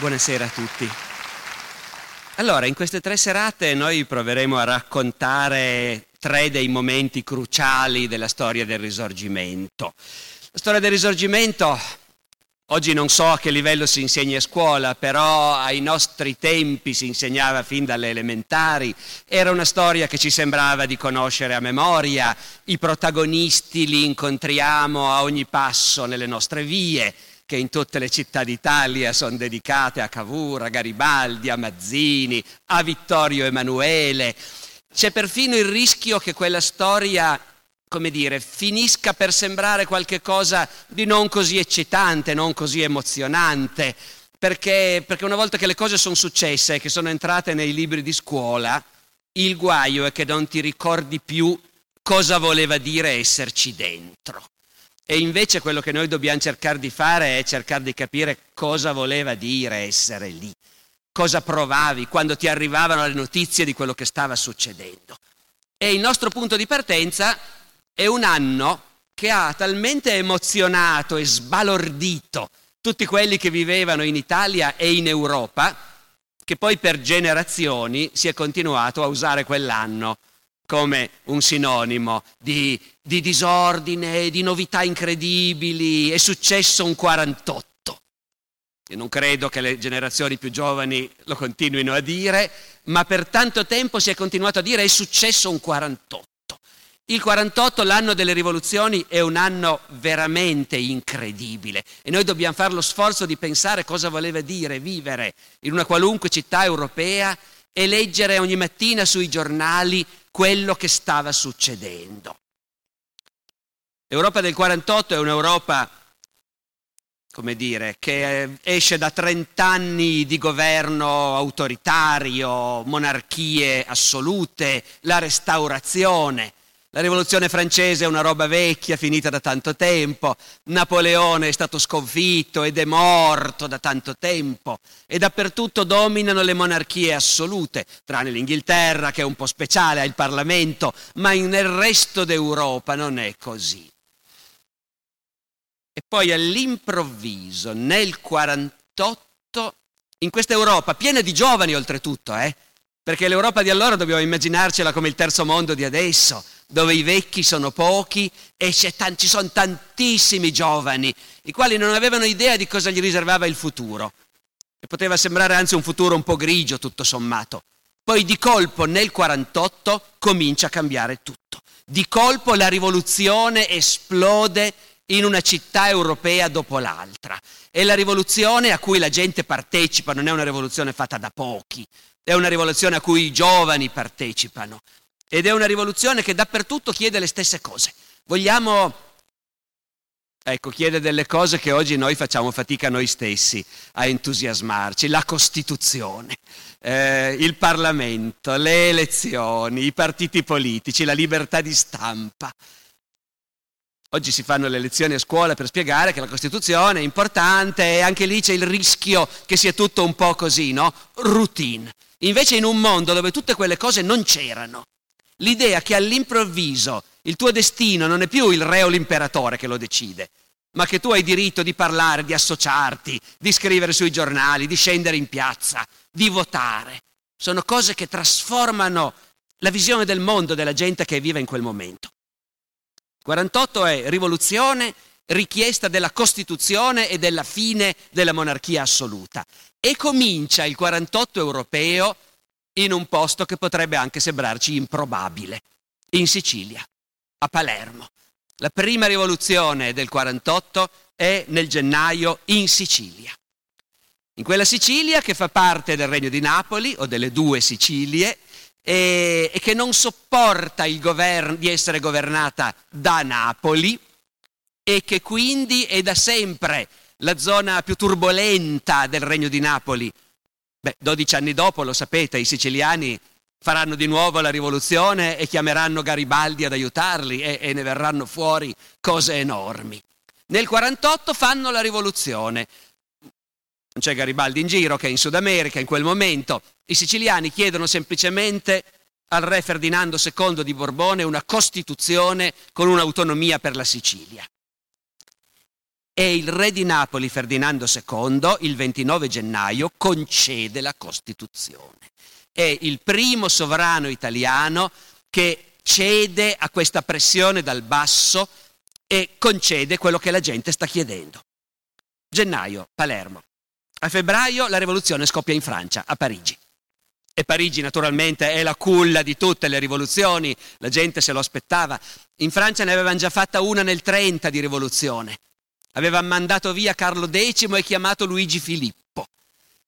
Buonasera a tutti. Allora, in queste tre serate noi proveremo a raccontare tre dei momenti cruciali della storia del risorgimento. La storia del risorgimento, oggi non so a che livello si insegna a scuola, però ai nostri tempi si insegnava fin dalle elementari, era una storia che ci sembrava di conoscere a memoria, i protagonisti li incontriamo a ogni passo nelle nostre vie che in tutte le città d'Italia sono dedicate a Cavour, a Garibaldi, a Mazzini, a Vittorio Emanuele. C'è perfino il rischio che quella storia, come dire, finisca per sembrare qualcosa di non così eccitante, non così emozionante, perché, perché una volta che le cose sono successe e che sono entrate nei libri di scuola, il guaio è che non ti ricordi più cosa voleva dire esserci dentro. E invece quello che noi dobbiamo cercare di fare è cercare di capire cosa voleva dire essere lì, cosa provavi quando ti arrivavano le notizie di quello che stava succedendo. E il nostro punto di partenza è un anno che ha talmente emozionato e sbalordito tutti quelli che vivevano in Italia e in Europa, che poi per generazioni si è continuato a usare quell'anno come un sinonimo di, di disordine, di novità incredibili, è successo un 48. Io non credo che le generazioni più giovani lo continuino a dire, ma per tanto tempo si è continuato a dire è successo un 48. Il 48, l'anno delle rivoluzioni, è un anno veramente incredibile e noi dobbiamo fare lo sforzo di pensare cosa voleva dire vivere in una qualunque città europea e leggere ogni mattina sui giornali quello che stava succedendo. L'Europa del 48 è un'Europa, come dire, che esce da 30 anni di governo autoritario, monarchie assolute, la restaurazione, la rivoluzione francese è una roba vecchia, finita da tanto tempo. Napoleone è stato sconfitto ed è morto da tanto tempo. E dappertutto dominano le monarchie assolute, tranne l'Inghilterra che è un po' speciale, ha il Parlamento, ma nel resto d'Europa non è così. E poi all'improvviso, nel 48, in questa Europa, piena di giovani oltretutto, eh? perché l'Europa di allora dobbiamo immaginarcela come il terzo mondo di adesso, dove i vecchi sono pochi e ci sono tantissimi giovani, i quali non avevano idea di cosa gli riservava il futuro. E poteva sembrare anzi un futuro un po' grigio, tutto sommato. Poi di colpo nel 48 comincia a cambiare tutto. Di colpo la rivoluzione esplode in una città europea dopo l'altra. E la rivoluzione a cui la gente partecipa non è una rivoluzione fatta da pochi, è una rivoluzione a cui i giovani partecipano. Ed è una rivoluzione che dappertutto chiede le stesse cose. Vogliamo, ecco, chiede delle cose che oggi noi facciamo fatica noi stessi a entusiasmarci. La Costituzione, eh, il Parlamento, le elezioni, i partiti politici, la libertà di stampa. Oggi si fanno le lezioni a scuola per spiegare che la Costituzione è importante e anche lì c'è il rischio che sia tutto un po' così, no? Routine. Invece in un mondo dove tutte quelle cose non c'erano, l'idea che all'improvviso il tuo destino non è più il re o l'imperatore che lo decide, ma che tu hai diritto di parlare, di associarti, di scrivere sui giornali, di scendere in piazza, di votare. Sono cose che trasformano la visione del mondo della gente che vive in quel momento. 48 è rivoluzione, richiesta della Costituzione e della fine della monarchia assoluta. E comincia il 48 europeo in un posto che potrebbe anche sembrarci improbabile, in Sicilia, a Palermo. La prima rivoluzione del 48 è nel gennaio in Sicilia. In quella Sicilia che fa parte del regno di Napoli o delle due Sicilie e, e che non sopporta govern- di essere governata da Napoli e che quindi è da sempre la zona più turbolenta del regno di Napoli. Beh, 12 anni dopo, lo sapete, i siciliani faranno di nuovo la rivoluzione e chiameranno Garibaldi ad aiutarli e, e ne verranno fuori cose enormi. Nel 48 fanno la rivoluzione. Non c'è Garibaldi in giro che è in Sud America in quel momento. I siciliani chiedono semplicemente al re Ferdinando II di Borbone una costituzione con un'autonomia per la Sicilia. E il re di Napoli Ferdinando II il 29 gennaio concede la Costituzione. È il primo sovrano italiano che cede a questa pressione dal basso e concede quello che la gente sta chiedendo. Gennaio, Palermo. A febbraio la rivoluzione scoppia in Francia, a Parigi. E Parigi naturalmente è la culla di tutte le rivoluzioni, la gente se lo aspettava. In Francia ne avevano già fatta una nel 30 di rivoluzione. Avevano mandato via Carlo X e chiamato Luigi Filippo.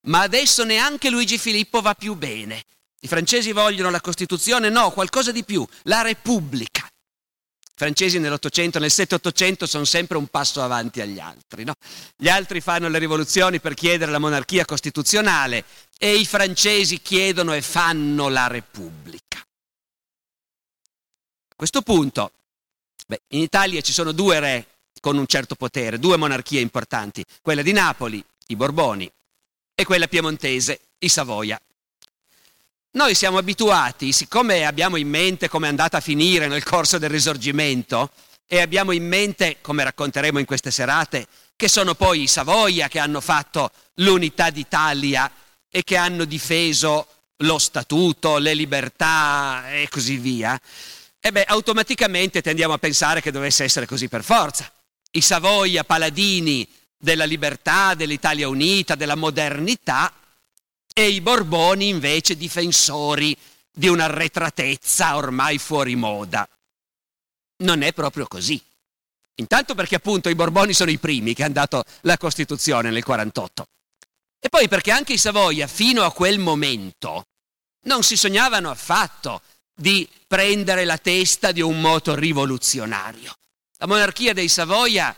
Ma adesso neanche Luigi Filippo va più bene. I francesi vogliono la Costituzione? No, qualcosa di più, la Repubblica. I francesi nell'Ottocento, nel 7-800 sono sempre un passo avanti agli altri. No? Gli altri fanno le rivoluzioni per chiedere la monarchia costituzionale e i francesi chiedono e fanno la Repubblica. A questo punto, beh, in Italia ci sono due re con un certo potere, due monarchie importanti, quella di Napoli, i Borboni, e quella piemontese, i Savoia. Noi siamo abituati, siccome abbiamo in mente come è andata a finire nel corso del risorgimento e abbiamo in mente, come racconteremo in queste serate, che sono poi i Savoia che hanno fatto l'unità d'Italia e che hanno difeso lo statuto, le libertà e così via, e beh, automaticamente tendiamo a pensare che dovesse essere così per forza. I Savoia paladini della libertà, dell'Italia unita, della modernità, e i Borboni invece difensori di un'arretratezza ormai fuori moda. Non è proprio così. Intanto perché appunto i Borboni sono i primi che hanno dato la Costituzione nel 48. E poi perché anche i Savoia fino a quel momento non si sognavano affatto di prendere la testa di un moto rivoluzionario. La monarchia dei Savoia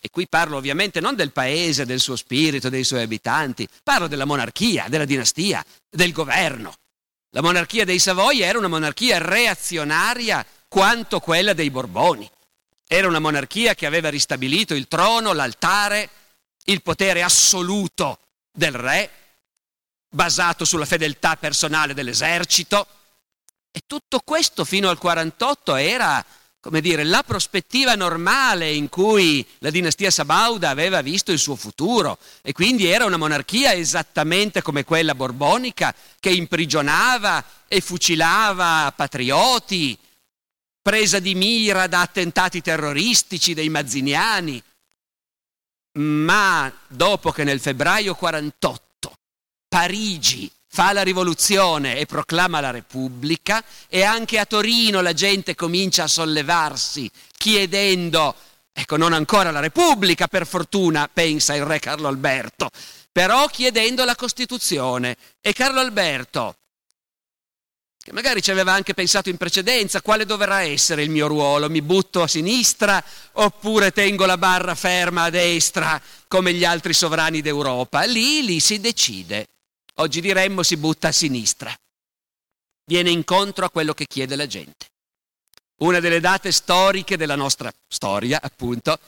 e qui parlo ovviamente non del paese, del suo spirito, dei suoi abitanti, parlo della monarchia, della dinastia, del governo. La monarchia dei Savoia era una monarchia reazionaria quanto quella dei Borboni. Era una monarchia che aveva ristabilito il trono, l'altare, il potere assoluto del re, basato sulla fedeltà personale dell'esercito. E tutto questo fino al 48 era come dire, la prospettiva normale in cui la dinastia Sabauda aveva visto il suo futuro e quindi era una monarchia esattamente come quella borbonica che imprigionava e fucilava patrioti, presa di mira da attentati terroristici dei mazziniani. Ma dopo che nel febbraio 48 Parigi fa la rivoluzione e proclama la Repubblica e anche a Torino la gente comincia a sollevarsi chiedendo, ecco non ancora la Repubblica per fortuna, pensa il re Carlo Alberto, però chiedendo la Costituzione. E Carlo Alberto, che magari ci aveva anche pensato in precedenza, quale dovrà essere il mio ruolo? Mi butto a sinistra oppure tengo la barra ferma a destra come gli altri sovrani d'Europa? Lì, lì si decide oggi diremmo si butta a sinistra, viene incontro a quello che chiede la gente. Una delle date storiche della nostra storia, appunto,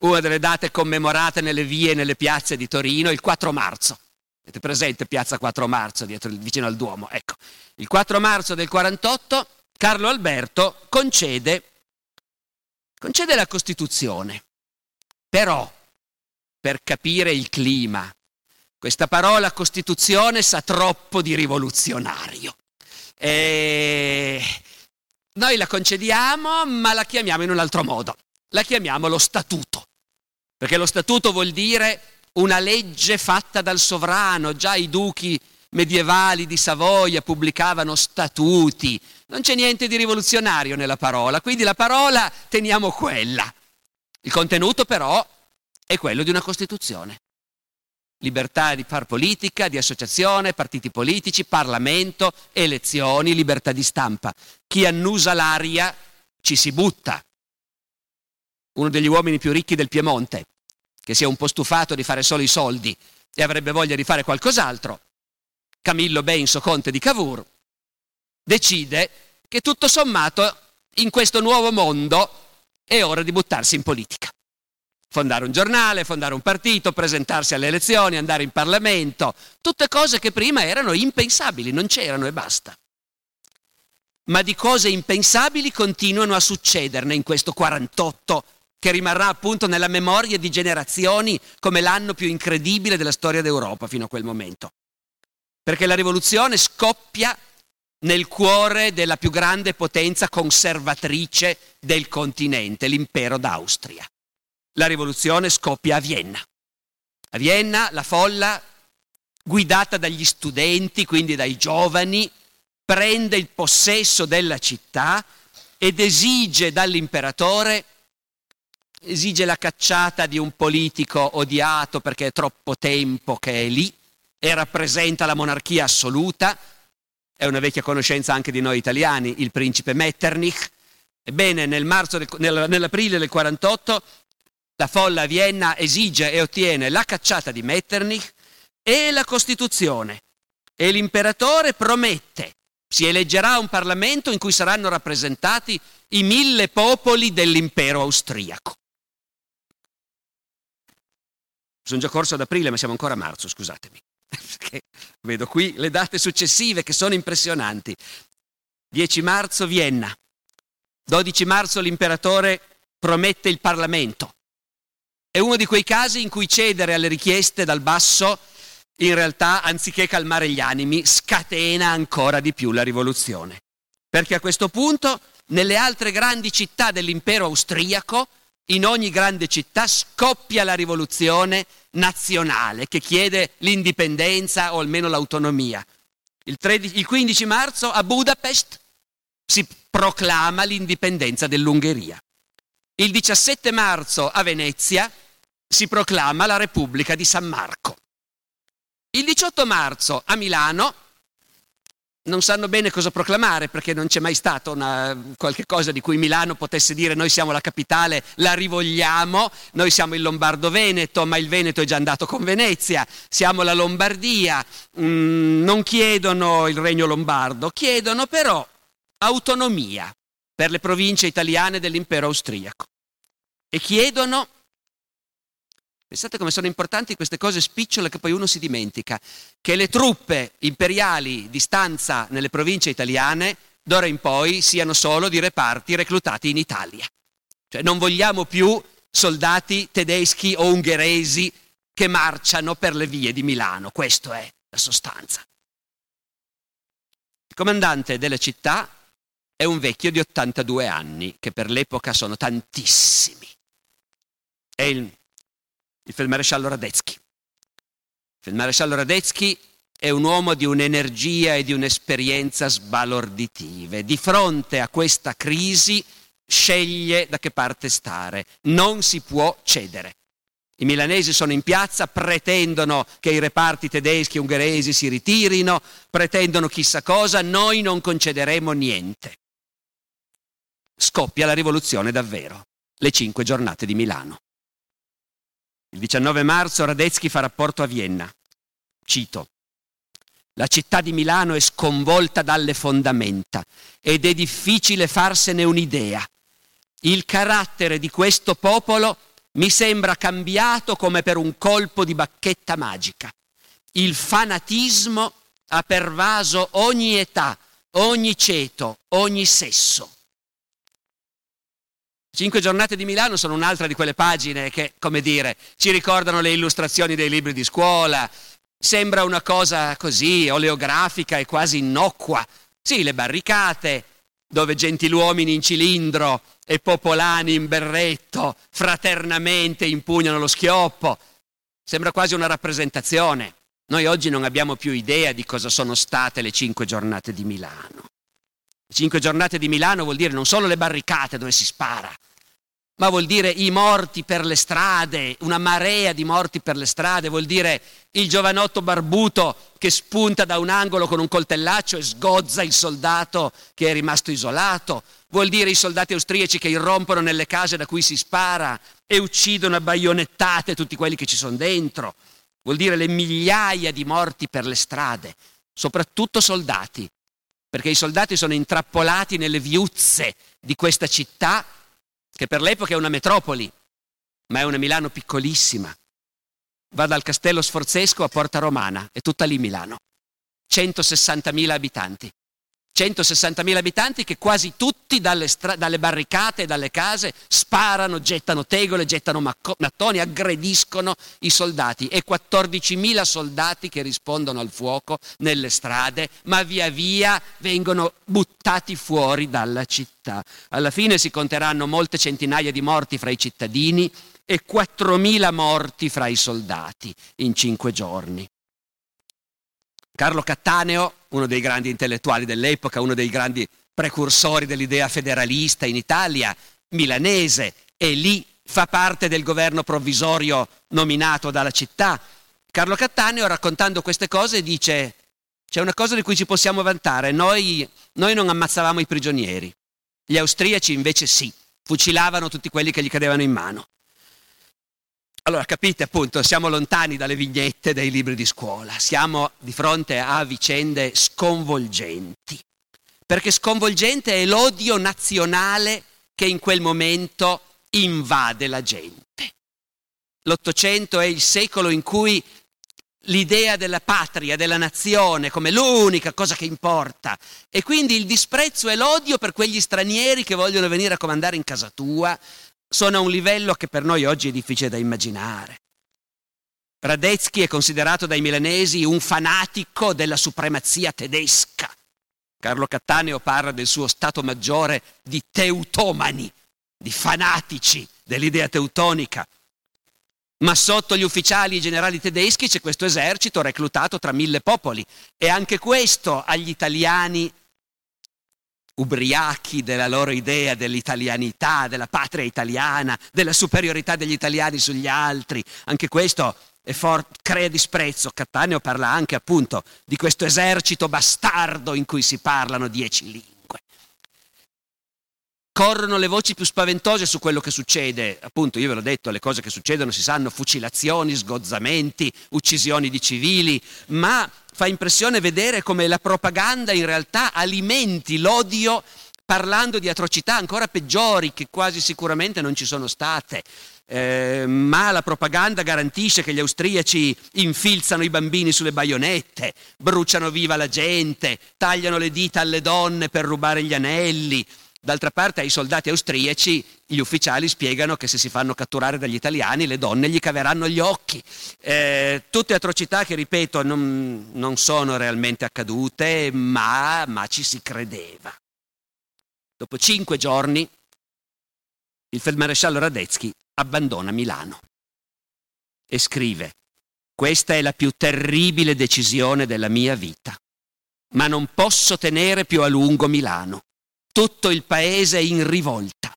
una delle date commemorate nelle vie e nelle piazze di Torino, il 4 marzo. Avete presente Piazza 4 marzo, dietro, vicino al Duomo? Ecco, il 4 marzo del 48 Carlo Alberto concede, concede la Costituzione, però per capire il clima questa parola Costituzione sa troppo di rivoluzionario. E noi la concediamo, ma la chiamiamo in un altro modo. La chiamiamo lo statuto, perché lo statuto vuol dire una legge fatta dal sovrano, già i duchi medievali di Savoia pubblicavano statuti, non c'è niente di rivoluzionario nella parola, quindi la parola teniamo quella. Il contenuto però è quello di una Costituzione libertà di far politica, di associazione, partiti politici, Parlamento, elezioni, libertà di stampa. Chi annusa l'aria ci si butta. Uno degli uomini più ricchi del Piemonte, che si è un po' stufato di fare solo i soldi e avrebbe voglia di fare qualcos'altro, Camillo Benso, conte di Cavour, decide che tutto sommato in questo nuovo mondo è ora di buttarsi in politica. Fondare un giornale, fondare un partito, presentarsi alle elezioni, andare in Parlamento, tutte cose che prima erano impensabili, non c'erano e basta. Ma di cose impensabili continuano a succederne in questo 48 che rimarrà appunto nella memoria di generazioni come l'anno più incredibile della storia d'Europa fino a quel momento. Perché la rivoluzione scoppia nel cuore della più grande potenza conservatrice del continente, l'impero d'Austria. La rivoluzione scoppia a Vienna. A Vienna la folla, guidata dagli studenti, quindi dai giovani, prende il possesso della città ed esige dall'imperatore, esige la cacciata di un politico odiato perché è troppo tempo che è lì e rappresenta la monarchia assoluta, è una vecchia conoscenza anche di noi italiani, il principe Metternich. Ebbene, nel del, nel, nell'aprile del 48 la folla a Vienna esige e ottiene la cacciata di Metternich e la Costituzione. E l'imperatore promette, si eleggerà un Parlamento in cui saranno rappresentati i mille popoli dell'impero austriaco. Sono già corso ad aprile, ma siamo ancora a marzo, scusatemi. Perché vedo qui le date successive che sono impressionanti. 10 marzo Vienna, 12 marzo l'imperatore promette il Parlamento. È uno di quei casi in cui cedere alle richieste dal basso, in realtà, anziché calmare gli animi, scatena ancora di più la rivoluzione. Perché a questo punto, nelle altre grandi città dell'impero austriaco, in ogni grande città scoppia la rivoluzione nazionale che chiede l'indipendenza o almeno l'autonomia. Il, 13, il 15 marzo a Budapest si proclama l'indipendenza dell'Ungheria. Il 17 marzo a Venezia si proclama la Repubblica di San Marco. Il 18 marzo a Milano non sanno bene cosa proclamare perché non c'è mai stata una, qualche cosa di cui Milano potesse dire noi siamo la capitale, la rivogliamo, noi siamo il Lombardo-Veneto, ma il Veneto è già andato con Venezia, siamo la Lombardia, mm, non chiedono il regno lombardo, chiedono però autonomia per le province italiane dell'impero austriaco e chiedono Pensate come sono importanti queste cose spicciole che poi uno si dimentica, che le truppe imperiali di stanza nelle province italiane d'ora in poi siano solo di reparti reclutati in Italia. Cioè non vogliamo più soldati tedeschi o ungheresi che marciano per le vie di Milano, questa è la sostanza. Il comandante della città è un vecchio di 82 anni, che per l'epoca sono tantissimi. È il feldmaresciallo Radetzky. Il feldmaresciallo Radetzky è un uomo di un'energia e di un'esperienza sbalorditive. Di fronte a questa crisi sceglie da che parte stare. Non si può cedere. I milanesi sono in piazza, pretendono che i reparti tedeschi e ungheresi si ritirino, pretendono chissà cosa, noi non concederemo niente. Scoppia la rivoluzione davvero, le cinque giornate di Milano. Il 19 marzo Radetzky fa rapporto a Vienna. Cito. La città di Milano è sconvolta dalle fondamenta ed è difficile farsene un'idea. Il carattere di questo popolo mi sembra cambiato come per un colpo di bacchetta magica. Il fanatismo ha pervaso ogni età, ogni ceto, ogni sesso. Cinque giornate di Milano sono un'altra di quelle pagine che, come dire, ci ricordano le illustrazioni dei libri di scuola. Sembra una cosa così, oleografica e quasi innocua. Sì, le barricate, dove gentiluomini in cilindro e popolani in berretto fraternamente impugnano lo schioppo. Sembra quasi una rappresentazione. Noi oggi non abbiamo più idea di cosa sono state le cinque giornate di Milano. Cinque giornate di Milano vuol dire non solo le barricate dove si spara, ma vuol dire i morti per le strade, una marea di morti per le strade, vuol dire il giovanotto barbuto che spunta da un angolo con un coltellaccio e sgozza il soldato che è rimasto isolato, vuol dire i soldati austriaci che irrompono nelle case da cui si spara e uccidono a baionettate tutti quelli che ci sono dentro, vuol dire le migliaia di morti per le strade, soprattutto soldati, perché i soldati sono intrappolati nelle viuzze di questa città che per l'epoca è una metropoli, ma è una Milano piccolissima. Va dal castello sforzesco a Porta Romana, è tutta lì Milano. 160.000 abitanti. 160.000 abitanti che quasi tutti dalle, stra- dalle, barricate e dalle case sparano, gettano tegole, gettano macco- mattoni, aggrediscono i soldati e 14.000 soldati che rispondono al fuoco nelle strade, ma via via vengono buttati fuori dalla città. Alla fine si conteranno molte centinaia di morti fra i cittadini e 4.000 morti fra i soldati in cinque giorni. Carlo Cattaneo, uno dei grandi intellettuali dell'epoca, uno dei grandi precursori dell'idea federalista in Italia, milanese, e lì fa parte del governo provvisorio nominato dalla città. Carlo Cattaneo, raccontando queste cose, dice c'è una cosa di cui ci possiamo vantare, noi, noi non ammazzavamo i prigionieri, gli austriaci invece sì, fucilavano tutti quelli che gli cadevano in mano. Allora capite appunto, siamo lontani dalle vignette dei libri di scuola, siamo di fronte a vicende sconvolgenti, perché sconvolgente è l'odio nazionale che in quel momento invade la gente. L'Ottocento è il secolo in cui l'idea della patria, della nazione come l'unica cosa che importa. E quindi il disprezzo e l'odio per quegli stranieri che vogliono venire a comandare in casa tua, sono a un livello che per noi oggi è difficile da immaginare. Radetzky è considerato dai milanesi un fanatico della supremazia tedesca. Carlo Cattaneo parla del suo stato maggiore di teutomani, di fanatici dell'idea teutonica. Ma sotto gli ufficiali e i generali tedeschi c'è questo esercito reclutato tra mille popoli e anche questo agli italiani ubriachi della loro idea dell'italianità, della patria italiana, della superiorità degli italiani sugli altri. Anche questo for- crea disprezzo. Cattaneo parla anche appunto di questo esercito bastardo in cui si parlano dieci lingue. Corrono le voci più spaventose su quello che succede, appunto io ve l'ho detto, le cose che succedono si sanno, fucilazioni, sgozzamenti, uccisioni di civili, ma fa impressione vedere come la propaganda in realtà alimenti l'odio parlando di atrocità ancora peggiori che quasi sicuramente non ci sono state. Eh, ma la propaganda garantisce che gli austriaci infilzano i bambini sulle baionette, bruciano viva la gente, tagliano le dita alle donne per rubare gli anelli, D'altra parte ai soldati austriaci gli ufficiali spiegano che se si fanno catturare dagli italiani le donne gli caveranno gli occhi. Eh, tutte atrocità che, ripeto, non, non sono realmente accadute, ma, ma ci si credeva. Dopo cinque giorni il feldmaresciallo Radetzky abbandona Milano e scrive questa è la più terribile decisione della mia vita, ma non posso tenere più a lungo Milano tutto il paese in rivolta.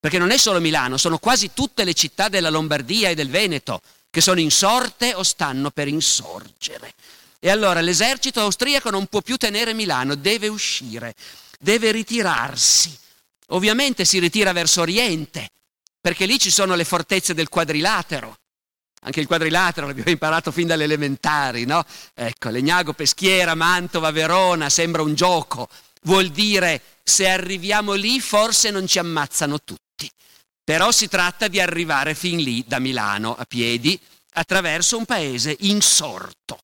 Perché non è solo Milano, sono quasi tutte le città della Lombardia e del Veneto che sono insorte o stanno per insorgere. E allora l'esercito austriaco non può più tenere Milano, deve uscire, deve ritirarsi. Ovviamente si ritira verso Oriente, perché lì ci sono le fortezze del quadrilatero. Anche il quadrilatero l'abbiamo imparato fin dalle elementari, no? Ecco, Legnago, Peschiera, Mantova, Verona, sembra un gioco. Vuol dire se arriviamo lì forse non ci ammazzano tutti, però si tratta di arrivare fin lì da Milano a piedi attraverso un paese insorto.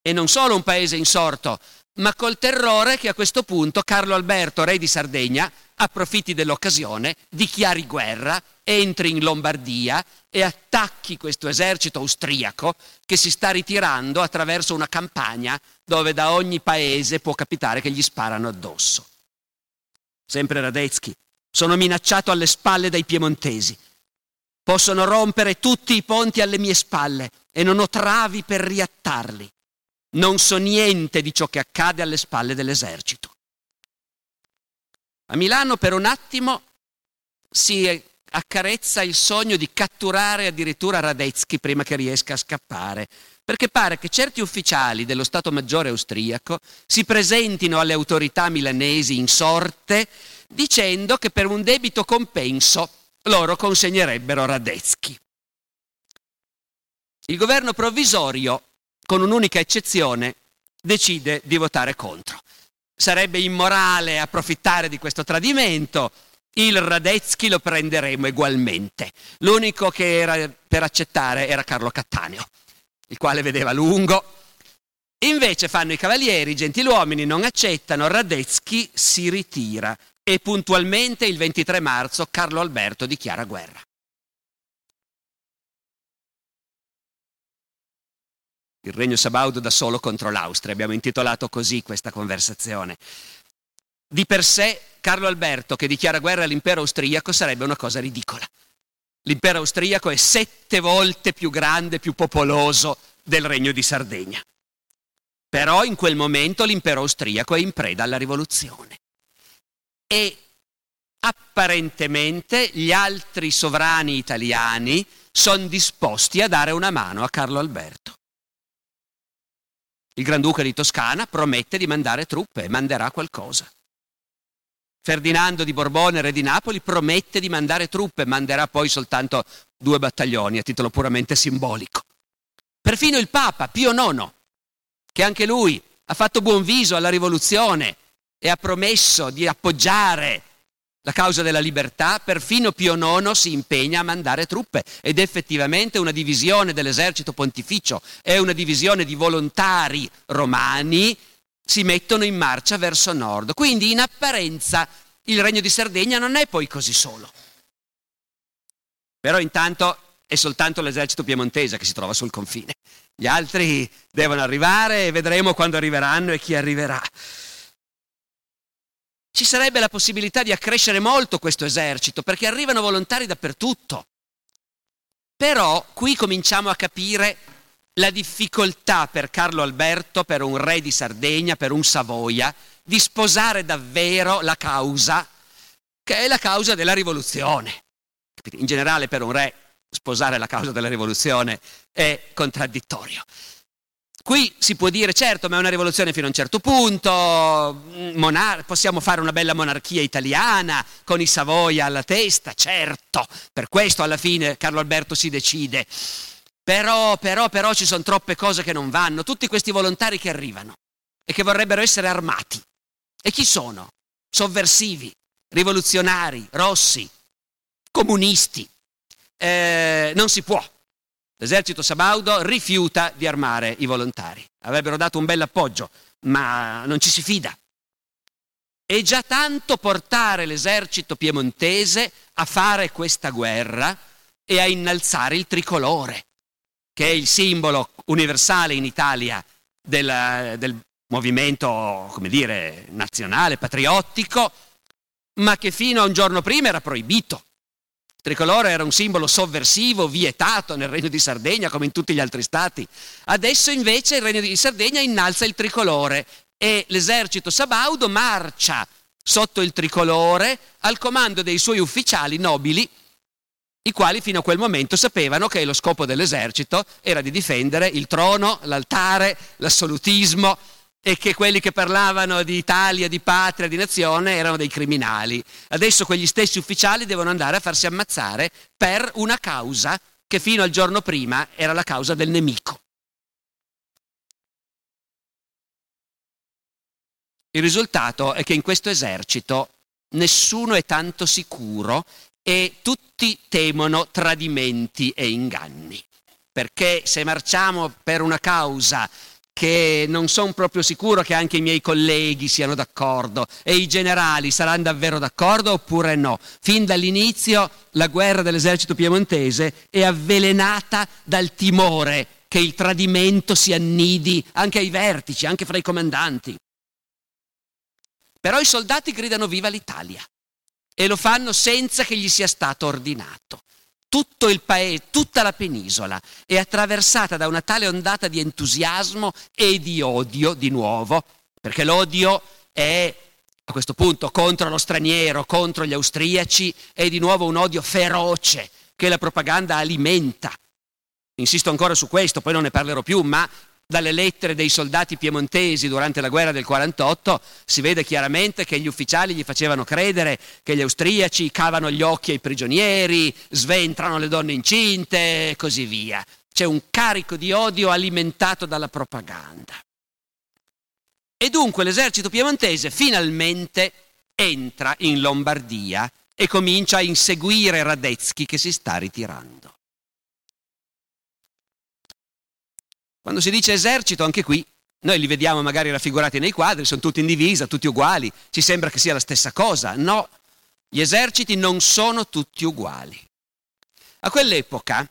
E non solo un paese insorto, ma col terrore che a questo punto Carlo Alberto, re di Sardegna, approfitti dell'occasione, dichiari guerra, entri in Lombardia e attacchi questo esercito austriaco che si sta ritirando attraverso una campagna dove da ogni paese può capitare che gli sparano addosso sempre Radetzky, sono minacciato alle spalle dai piemontesi. Possono rompere tutti i ponti alle mie spalle e non ho travi per riattarli. Non so niente di ciò che accade alle spalle dell'esercito. A Milano per un attimo si accarezza il sogno di catturare addirittura Radetzky prima che riesca a scappare, perché pare che certi ufficiali dello Stato Maggiore austriaco si presentino alle autorità milanesi in sorte dicendo che per un debito compenso loro consegnerebbero Radetzky. Il governo provvisorio, con un'unica eccezione, decide di votare contro. Sarebbe immorale approfittare di questo tradimento, il Radetzky lo prenderemo ugualmente. L'unico che era per accettare era Carlo Cattaneo, il quale vedeva lungo. Invece fanno i cavalieri, i gentiluomini non accettano, Radetzky si ritira e puntualmente il 23 marzo Carlo Alberto dichiara guerra. Il regno sabaudo da solo contro l'Austria, abbiamo intitolato così questa conversazione. Di per sé Carlo Alberto che dichiara guerra all'impero austriaco sarebbe una cosa ridicola. L'impero austriaco è sette volte più grande, più popoloso del regno di Sardegna. Però in quel momento l'impero austriaco è in preda alla rivoluzione. E apparentemente gli altri sovrani italiani sono disposti a dare una mano a Carlo Alberto. Il Granduca di Toscana promette di mandare truppe e manderà qualcosa. Ferdinando di Borbone, re di Napoli, promette di mandare truppe, manderà poi soltanto due battaglioni a titolo puramente simbolico. Perfino il Papa Pio IX, che anche lui ha fatto buon viso alla rivoluzione e ha promesso di appoggiare la causa della libertà, perfino Pio IX si impegna a mandare truppe ed effettivamente una divisione dell'esercito pontificio e una divisione di volontari romani si mettono in marcia verso nord. Quindi in apparenza il regno di Sardegna non è poi così solo. Però intanto è soltanto l'esercito piemontese che si trova sul confine. Gli altri devono arrivare e vedremo quando arriveranno e chi arriverà. Ci sarebbe la possibilità di accrescere molto questo esercito perché arrivano volontari dappertutto. Però qui cominciamo a capire la difficoltà per Carlo Alberto, per un re di Sardegna, per un Savoia, di sposare davvero la causa, che è la causa della rivoluzione. In generale per un re sposare la causa della rivoluzione è contraddittorio. Qui si può dire, certo, ma è una rivoluzione fino a un certo punto, monar- possiamo fare una bella monarchia italiana con i Savoia alla testa, certo, per questo alla fine Carlo Alberto si decide. Però, però, però ci sono troppe cose che non vanno, tutti questi volontari che arrivano e che vorrebbero essere armati. E chi sono? Sovversivi, rivoluzionari, rossi, comunisti. Eh, non si può. L'esercito sabaudo rifiuta di armare i volontari. Avrebbero dato un bel appoggio, ma non ci si fida. È già tanto portare l'esercito piemontese a fare questa guerra e a innalzare il tricolore che è il simbolo universale in Italia del, del movimento, come dire, nazionale, patriottico, ma che fino a un giorno prima era proibito. Il tricolore era un simbolo sovversivo, vietato nel Regno di Sardegna come in tutti gli altri stati. Adesso invece il Regno di Sardegna innalza il tricolore e l'esercito sabaudo marcia sotto il tricolore al comando dei suoi ufficiali nobili i quali fino a quel momento sapevano che lo scopo dell'esercito era di difendere il trono, l'altare, l'assolutismo e che quelli che parlavano di Italia, di patria, di nazione erano dei criminali. Adesso quegli stessi ufficiali devono andare a farsi ammazzare per una causa che fino al giorno prima era la causa del nemico. Il risultato è che in questo esercito nessuno è tanto sicuro e tutti temono tradimenti e inganni, perché se marciamo per una causa che non sono proprio sicuro che anche i miei colleghi siano d'accordo e i generali saranno davvero d'accordo oppure no. Fin dall'inizio la guerra dell'esercito piemontese è avvelenata dal timore che il tradimento si annidi anche ai vertici, anche fra i comandanti. Però i soldati gridano viva l'Italia e lo fanno senza che gli sia stato ordinato. Tutto il paese, tutta la penisola è attraversata da una tale ondata di entusiasmo e di odio di nuovo, perché l'odio è a questo punto contro lo straniero, contro gli austriaci, è di nuovo un odio feroce che la propaganda alimenta. Insisto ancora su questo, poi non ne parlerò più, ma dalle lettere dei soldati piemontesi durante la guerra del 48 si vede chiaramente che gli ufficiali gli facevano credere che gli austriaci cavano gli occhi ai prigionieri, sventrano le donne incinte e così via. C'è un carico di odio alimentato dalla propaganda. E dunque l'esercito piemontese finalmente entra in Lombardia e comincia a inseguire Radetzky che si sta ritirando. Quando si dice esercito, anche qui, noi li vediamo magari raffigurati nei quadri, sono tutti in divisa, tutti uguali, ci sembra che sia la stessa cosa. No, gli eserciti non sono tutti uguali. A quell'epoca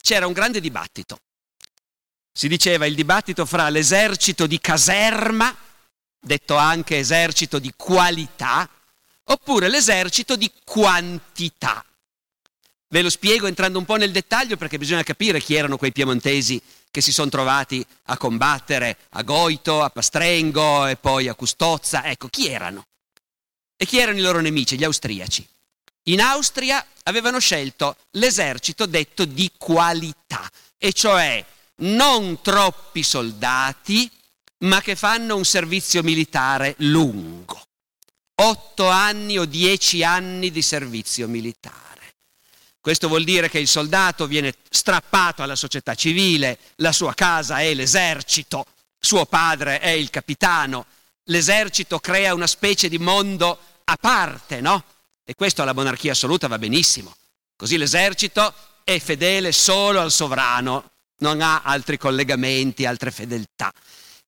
c'era un grande dibattito. Si diceva il dibattito fra l'esercito di caserma, detto anche esercito di qualità, oppure l'esercito di quantità. Ve lo spiego entrando un po' nel dettaglio perché bisogna capire chi erano quei piemontesi che si sono trovati a combattere a Goito, a Pastrengo e poi a Custozza. Ecco, chi erano? E chi erano i loro nemici? Gli austriaci. In Austria avevano scelto l'esercito detto di qualità, e cioè non troppi soldati, ma che fanno un servizio militare lungo. Otto anni o dieci anni di servizio militare. Questo vuol dire che il soldato viene strappato alla società civile, la sua casa è l'esercito, suo padre è il capitano, l'esercito crea una specie di mondo a parte, no? E questo alla monarchia assoluta va benissimo. Così l'esercito è fedele solo al sovrano, non ha altri collegamenti, altre fedeltà.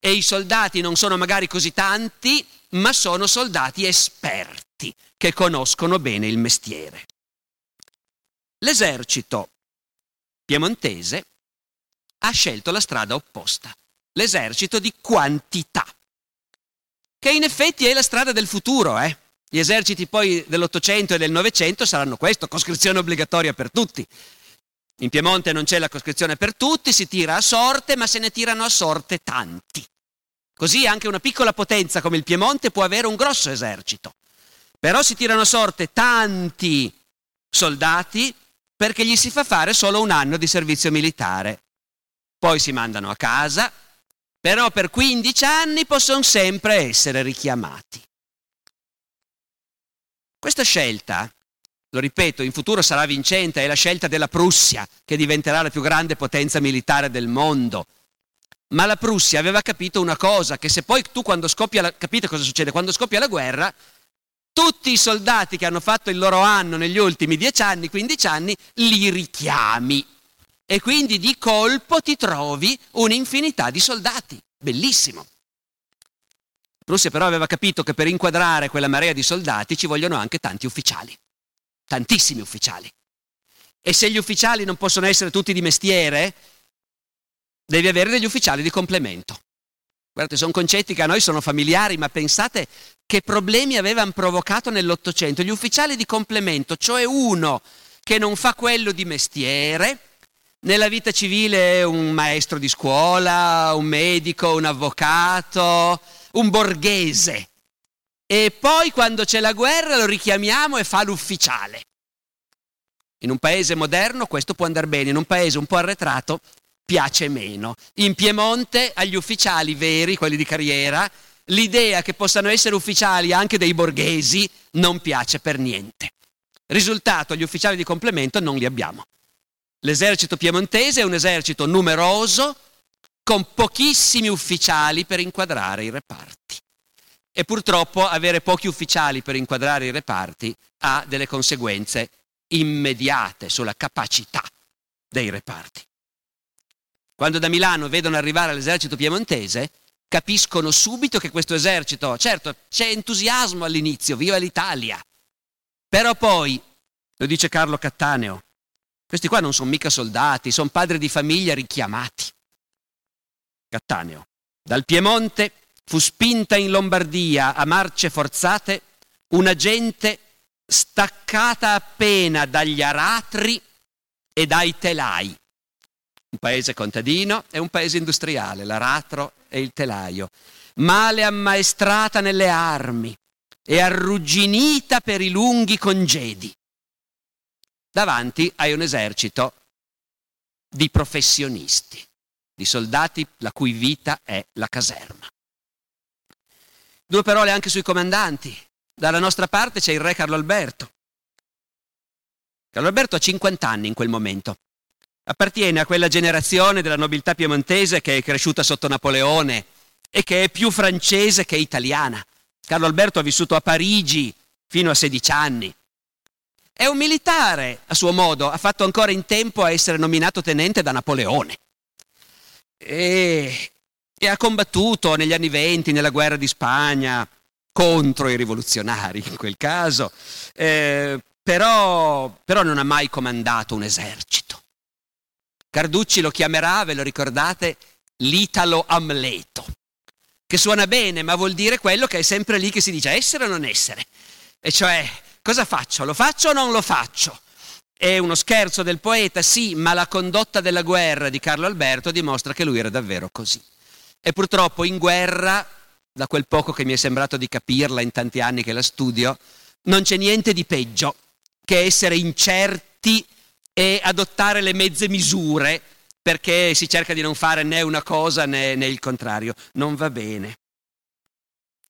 E i soldati non sono magari così tanti, ma sono soldati esperti che conoscono bene il mestiere. L'esercito piemontese ha scelto la strada opposta, l'esercito di quantità, che in effetti è la strada del futuro. Eh? Gli eserciti poi dell'Ottocento e del Novecento saranno questo, coscrizione obbligatoria per tutti. In Piemonte non c'è la coscrizione per tutti, si tira a sorte, ma se ne tirano a sorte tanti. Così anche una piccola potenza come il Piemonte può avere un grosso esercito. Però si tirano a sorte tanti soldati perché gli si fa fare solo un anno di servizio militare. Poi si mandano a casa, però per 15 anni possono sempre essere richiamati. Questa scelta, lo ripeto, in futuro sarà vincente, è la scelta della Prussia, che diventerà la più grande potenza militare del mondo. Ma la Prussia aveva capito una cosa, che se poi tu quando scoppia la... capite cosa succede? Quando scoppia la guerra, tutti i soldati che hanno fatto il loro anno negli ultimi 10 anni, 15 anni, li richiami. E quindi di colpo ti trovi un'infinità di soldati. Bellissimo. Prussia però aveva capito che per inquadrare quella marea di soldati ci vogliono anche tanti ufficiali. Tantissimi ufficiali. E se gli ufficiali non possono essere tutti di mestiere, devi avere degli ufficiali di complemento. Guardate, sono concetti che a noi sono familiari, ma pensate che problemi avevano provocato nell'Ottocento. Gli ufficiali di complemento, cioè uno che non fa quello di mestiere, nella vita civile un maestro di scuola, un medico, un avvocato, un borghese. E poi quando c'è la guerra lo richiamiamo e fa l'ufficiale. In un paese moderno questo può andare bene, in un paese un po' arretrato piace meno. In Piemonte agli ufficiali veri, quelli di carriera, l'idea che possano essere ufficiali anche dei borghesi non piace per niente. Risultato, gli ufficiali di complemento non li abbiamo. L'esercito piemontese è un esercito numeroso, con pochissimi ufficiali per inquadrare i reparti. E purtroppo avere pochi ufficiali per inquadrare i reparti ha delle conseguenze immediate sulla capacità dei reparti. Quando da Milano vedono arrivare l'esercito piemontese, capiscono subito che questo esercito, certo, c'è entusiasmo all'inizio, viva l'Italia, però poi, lo dice Carlo Cattaneo, questi qua non sono mica soldati, sono padri di famiglia richiamati. Cattaneo, dal Piemonte fu spinta in Lombardia a marce forzate una gente staccata appena dagli aratri e dai telai un paese contadino e un paese industriale, l'aratro e il telaio, male ammaestrata nelle armi, e arrugginita per i lunghi congedi. Davanti hai un esercito di professionisti, di soldati la cui vita è la caserma. Due parole anche sui comandanti. Dalla nostra parte c'è il re Carlo Alberto. Carlo Alberto ha 50 anni in quel momento. Appartiene a quella generazione della nobiltà piemontese che è cresciuta sotto Napoleone e che è più francese che italiana. Carlo Alberto ha vissuto a Parigi fino a 16 anni. È un militare, a suo modo, ha fatto ancora in tempo a essere nominato tenente da Napoleone. E, e ha combattuto negli anni venti, nella guerra di Spagna, contro i rivoluzionari in quel caso, eh, però, però non ha mai comandato un esercito. Carducci lo chiamerà, ve lo ricordate, l'Italo Amleto che suona bene, ma vuol dire quello che è sempre lì che si dice essere o non essere. E cioè, cosa faccio? Lo faccio o non lo faccio? È uno scherzo del poeta, sì, ma la condotta della guerra di Carlo Alberto dimostra che lui era davvero così. E purtroppo in guerra, da quel poco che mi è sembrato di capirla in tanti anni che la studio, non c'è niente di peggio che essere incerti e adottare le mezze misure perché si cerca di non fare né una cosa né, né il contrario. Non va bene.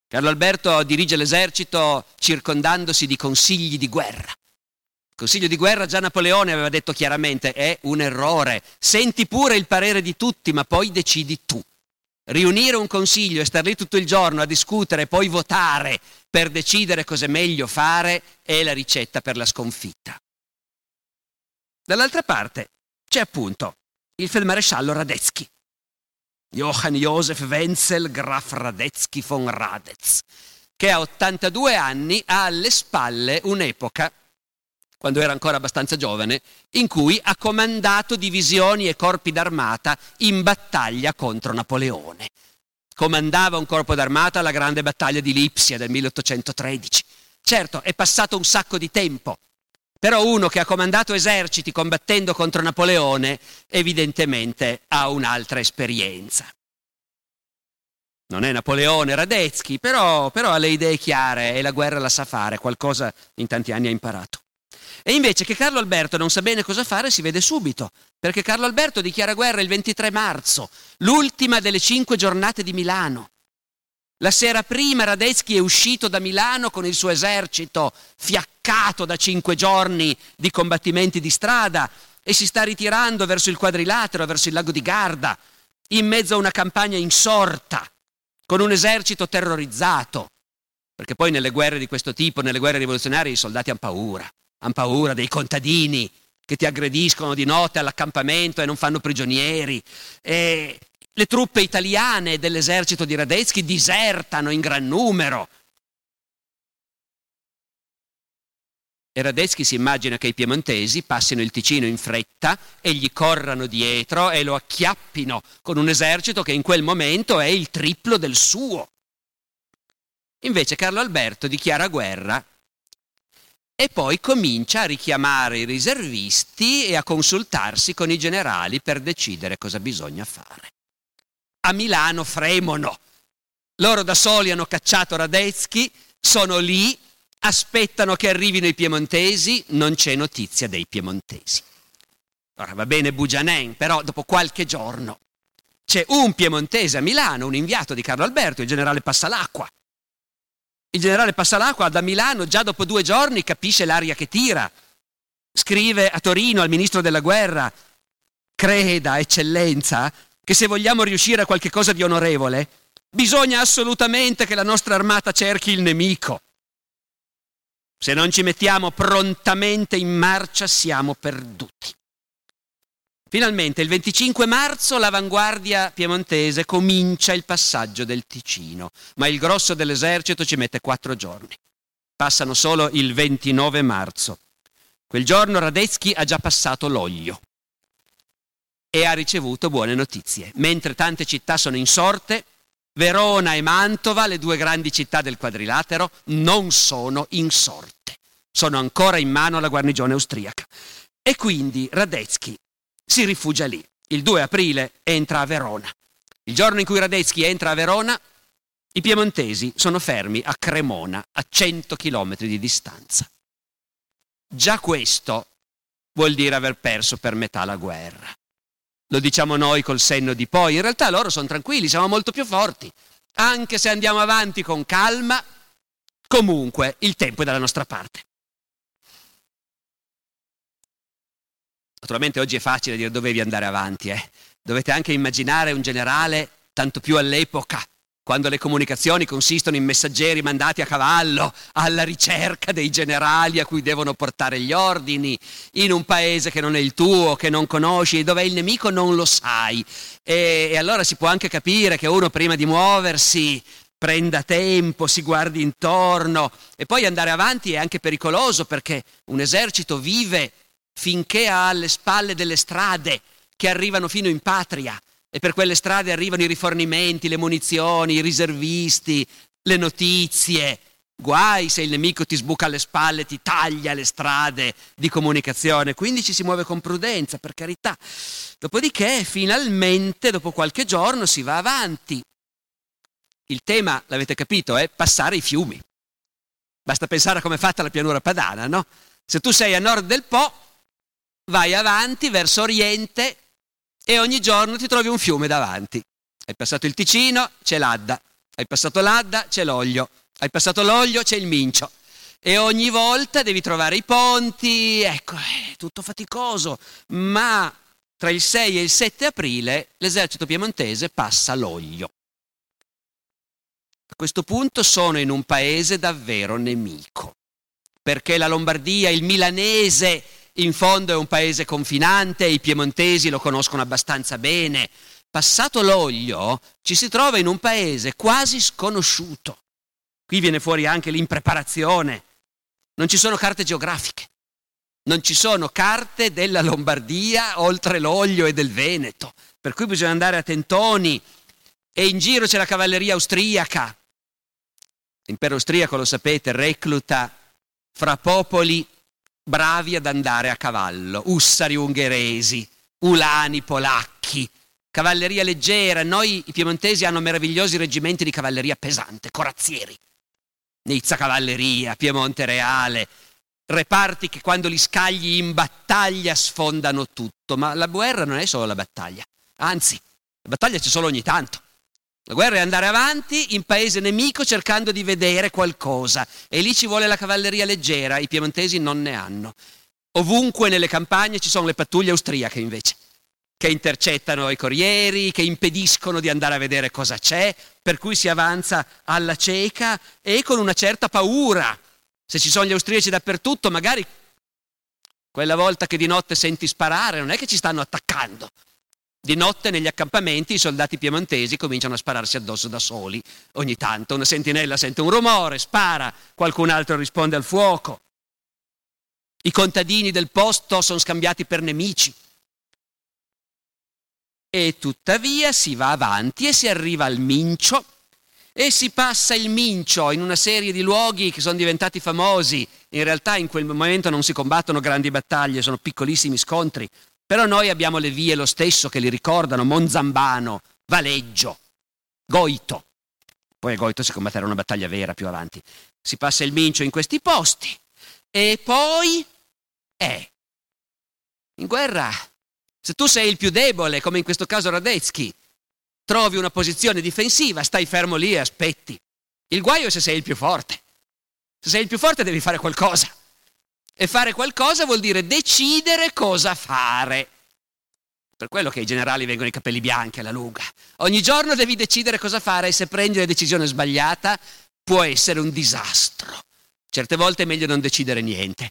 Carlo Alberto dirige l'esercito circondandosi di consigli di guerra. Consiglio di guerra già Napoleone aveva detto chiaramente è un errore. Senti pure il parere di tutti, ma poi decidi tu. Riunire un consiglio e star lì tutto il giorno a discutere e poi votare per decidere cosa è meglio fare è la ricetta per la sconfitta. Dall'altra parte c'è appunto il feldmaresciallo Radetzky. Johann Josef Wenzel Graf Radetzky von Radetz, che a 82 anni ha alle spalle un'epoca, quando era ancora abbastanza giovane, in cui ha comandato divisioni e corpi d'armata in battaglia contro Napoleone. Comandava un corpo d'armata alla grande battaglia di Lipsia del 1813. Certo, è passato un sacco di tempo, però uno che ha comandato eserciti combattendo contro Napoleone evidentemente ha un'altra esperienza. Non è Napoleone Radetzky, però, però ha le idee chiare e la guerra la sa fare, qualcosa in tanti anni ha imparato. E invece che Carlo Alberto non sa bene cosa fare si vede subito, perché Carlo Alberto dichiara guerra il 23 marzo, l'ultima delle cinque giornate di Milano. La sera prima Radetzky è uscito da Milano con il suo esercito fiaccato da cinque giorni di combattimenti di strada e si sta ritirando verso il quadrilatero, verso il lago di Garda, in mezzo a una campagna insorta, con un esercito terrorizzato. Perché poi nelle guerre di questo tipo, nelle guerre rivoluzionarie, i soldati hanno paura, hanno paura dei contadini che ti aggrediscono di notte all'accampamento e non fanno prigionieri. E le truppe italiane dell'esercito di Radetzky disertano in gran numero. E Radetzky si immagina che i piemontesi passino il Ticino in fretta e gli corrano dietro e lo acchiappino con un esercito che in quel momento è il triplo del suo. Invece Carlo Alberto dichiara guerra e poi comincia a richiamare i riservisti e a consultarsi con i generali per decidere cosa bisogna fare a Milano fremono. Loro da soli hanno cacciato Radetzky, sono lì, aspettano che arrivino i piemontesi, non c'è notizia dei piemontesi. Ora va bene Bugianen, però dopo qualche giorno c'è un piemontese a Milano, un inviato di Carlo Alberto, il generale Passalacqua. Il generale Passalacqua da Milano già dopo due giorni capisce l'aria che tira. Scrive a Torino al ministro della guerra, creda, eccellenza, che se vogliamo riuscire a qualche cosa di onorevole, bisogna assolutamente che la nostra armata cerchi il nemico. Se non ci mettiamo prontamente in marcia siamo perduti. Finalmente il 25 marzo l'avanguardia piemontese comincia il passaggio del Ticino, ma il grosso dell'esercito ci mette quattro giorni. Passano solo il 29 marzo. Quel giorno Radetzky ha già passato l'olio e ha ricevuto buone notizie. Mentre tante città sono insorte, Verona e Mantova, le due grandi città del quadrilatero, non sono insorte. Sono ancora in mano alla guarnigione austriaca. E quindi Radetzky si rifugia lì. Il 2 aprile entra a Verona. Il giorno in cui Radetzky entra a Verona, I piemontesi sono fermi a Cremona, a 100 km di distanza. Già questo vuol dire aver perso per metà la guerra. Lo diciamo noi col senno di poi, in realtà loro sono tranquilli, siamo molto più forti. Anche se andiamo avanti con calma, comunque il tempo è dalla nostra parte. Naturalmente oggi è facile dire dovevi andare avanti, eh? dovete anche immaginare un generale, tanto più all'epoca, quando le comunicazioni consistono in messaggeri mandati a cavallo alla ricerca dei generali a cui devono portare gli ordini, in un paese che non è il tuo, che non conosci, dove è il nemico non lo sai. E, e allora si può anche capire che uno prima di muoversi prenda tempo, si guardi intorno e poi andare avanti è anche pericoloso perché un esercito vive finché ha alle spalle delle strade che arrivano fino in patria e per quelle strade arrivano i rifornimenti, le munizioni, i riservisti, le notizie. Guai se il nemico ti sbuca alle spalle, ti taglia le strade di comunicazione, quindi ci si muove con prudenza, per carità. Dopodiché, finalmente, dopo qualche giorno, si va avanti. Il tema, l'avete capito, è passare i fiumi. Basta pensare a come è fatta la pianura padana, no? Se tu sei a nord del Po, vai avanti verso oriente e ogni giorno ti trovi un fiume davanti. Hai passato il Ticino, c'è l'Adda. Hai passato l'Adda, c'è l'Oglio. Hai passato l'Oglio, c'è il Mincio. E ogni volta devi trovare i ponti, ecco, è tutto faticoso. Ma tra il 6 e il 7 aprile l'esercito piemontese passa l'Oglio. A questo punto sono in un paese davvero nemico, perché la Lombardia, il milanese, in fondo è un paese confinante, i piemontesi lo conoscono abbastanza bene. Passato l'olio ci si trova in un paese quasi sconosciuto. Qui viene fuori anche l'impreparazione. Non ci sono carte geografiche, non ci sono carte della Lombardia oltre l'olio e del Veneto, per cui bisogna andare a tentoni e in giro c'è la cavalleria austriaca. L'impero austriaco, lo sapete, recluta fra popoli bravi ad andare a cavallo, ussari ungheresi, ulani polacchi, cavalleria leggera. Noi i piemontesi hanno meravigliosi reggimenti di cavalleria pesante, corazzieri. Nizza Cavalleria, Piemonte Reale, reparti che quando li scagli in battaglia sfondano tutto, ma la guerra non è solo la battaglia, anzi, la battaglia c'è solo ogni tanto. La guerra è andare avanti in paese nemico cercando di vedere qualcosa e lì ci vuole la cavalleria leggera, i piemontesi non ne hanno. Ovunque nelle campagne ci sono le pattuglie austriache invece, che intercettano i corrieri, che impediscono di andare a vedere cosa c'è, per cui si avanza alla cieca e con una certa paura. Se ci sono gli austriaci dappertutto, magari quella volta che di notte senti sparare, non è che ci stanno attaccando, di notte negli accampamenti i soldati piemontesi cominciano a spararsi addosso da soli. Ogni tanto una sentinella sente un rumore, spara, qualcun altro risponde al fuoco. I contadini del posto sono scambiati per nemici. E tuttavia si va avanti e si arriva al Mincio e si passa il Mincio in una serie di luoghi che sono diventati famosi. In realtà in quel momento non si combattono grandi battaglie, sono piccolissimi scontri, però noi abbiamo le vie lo stesso che li ricordano, Monzambano, Valeggio, Goito. Poi a Goito si combatterà una battaglia vera più avanti. Si passa il mincio in questi posti. E poi, eh, in guerra, se tu sei il più debole, come in questo caso Radetzky, trovi una posizione difensiva, stai fermo lì e aspetti. Il guaio è se sei il più forte. Se sei il più forte devi fare qualcosa. E fare qualcosa vuol dire decidere cosa fare. Per quello che ai generali vengono i capelli bianchi alla lunga. Ogni giorno devi decidere cosa fare e se prendi la decisione sbagliata può essere un disastro. Certe volte è meglio non decidere niente.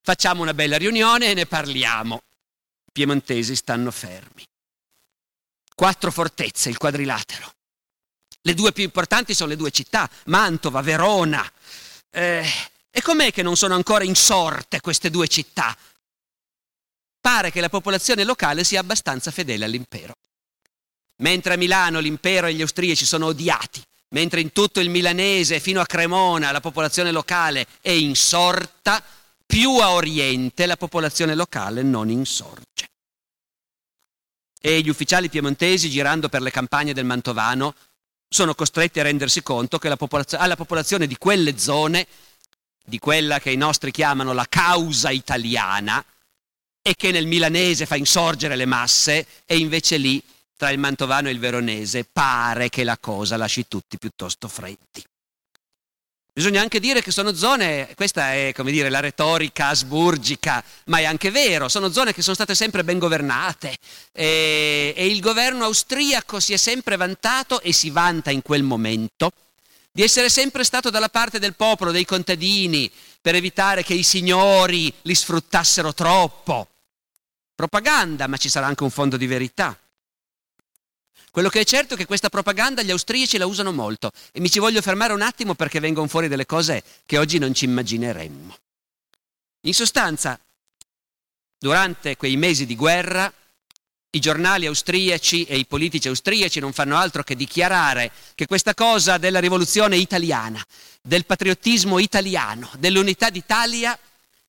Facciamo una bella riunione e ne parliamo. I piemontesi stanno fermi. Quattro fortezze, il quadrilatero. Le due più importanti sono le due città, Mantova, Verona. Eh, e com'è che non sono ancora insorte queste due città? Pare che la popolazione locale sia abbastanza fedele all'impero. Mentre a Milano l'impero e gli austriaci sono odiati, mentre in tutto il milanese fino a Cremona la popolazione locale è insorta, più a oriente la popolazione locale non insorge. E gli ufficiali piemontesi, girando per le campagne del Mantovano, sono costretti a rendersi conto che la popolaz- alla popolazione di quelle zone, di quella che i nostri chiamano la causa italiana, e che nel milanese fa insorgere le masse, e invece lì, tra il mantovano e il veronese, pare che la cosa lasci tutti piuttosto freddi. Bisogna anche dire che sono zone, questa è come dire la retorica asburgica, ma è anche vero, sono zone che sono state sempre ben governate e, e il governo austriaco si è sempre vantato e si vanta in quel momento di essere sempre stato dalla parte del popolo, dei contadini, per evitare che i signori li sfruttassero troppo. Propaganda, ma ci sarà anche un fondo di verità. Quello che è certo è che questa propaganda gli austriaci la usano molto e mi ci voglio fermare un attimo perché vengono fuori delle cose che oggi non ci immagineremmo. In sostanza, durante quei mesi di guerra, i giornali austriaci e i politici austriaci non fanno altro che dichiarare che questa cosa della rivoluzione italiana, del patriottismo italiano, dell'unità d'Italia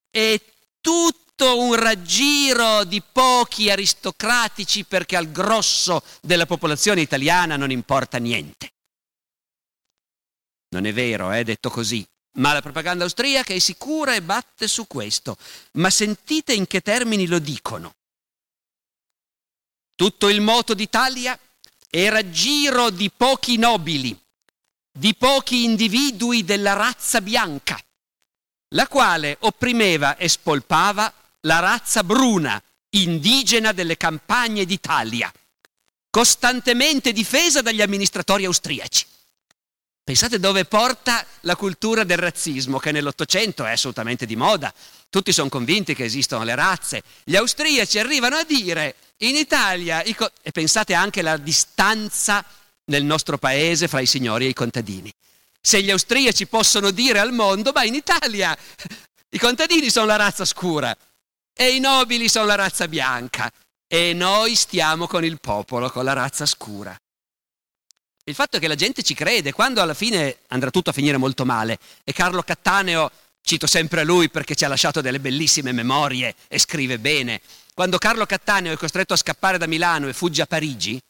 è tutto un raggiro di pochi aristocratici perché al grosso della popolazione italiana non importa niente. Non è vero, è eh, detto così, ma la propaganda austriaca è sicura e batte su questo. Ma sentite in che termini lo dicono. Tutto il moto d'Italia è raggiro di pochi nobili, di pochi individui della razza bianca, la quale opprimeva e spolpava la razza bruna, indigena delle campagne d'Italia, costantemente difesa dagli amministratori austriaci. Pensate dove porta la cultura del razzismo, che nell'Ottocento è assolutamente di moda. Tutti sono convinti che esistono le razze. Gli austriaci arrivano a dire in Italia, co- e pensate anche alla distanza nel nostro paese fra i signori e i contadini. Se gli austriaci possono dire al mondo, ma in Italia i contadini sono la razza scura, e i nobili sono la razza bianca e noi stiamo con il popolo, con la razza scura. Il fatto è che la gente ci crede, quando alla fine andrà tutto a finire molto male. E Carlo Cattaneo, cito sempre lui perché ci ha lasciato delle bellissime memorie e scrive bene, quando Carlo Cattaneo è costretto a scappare da Milano e fugge a Parigi,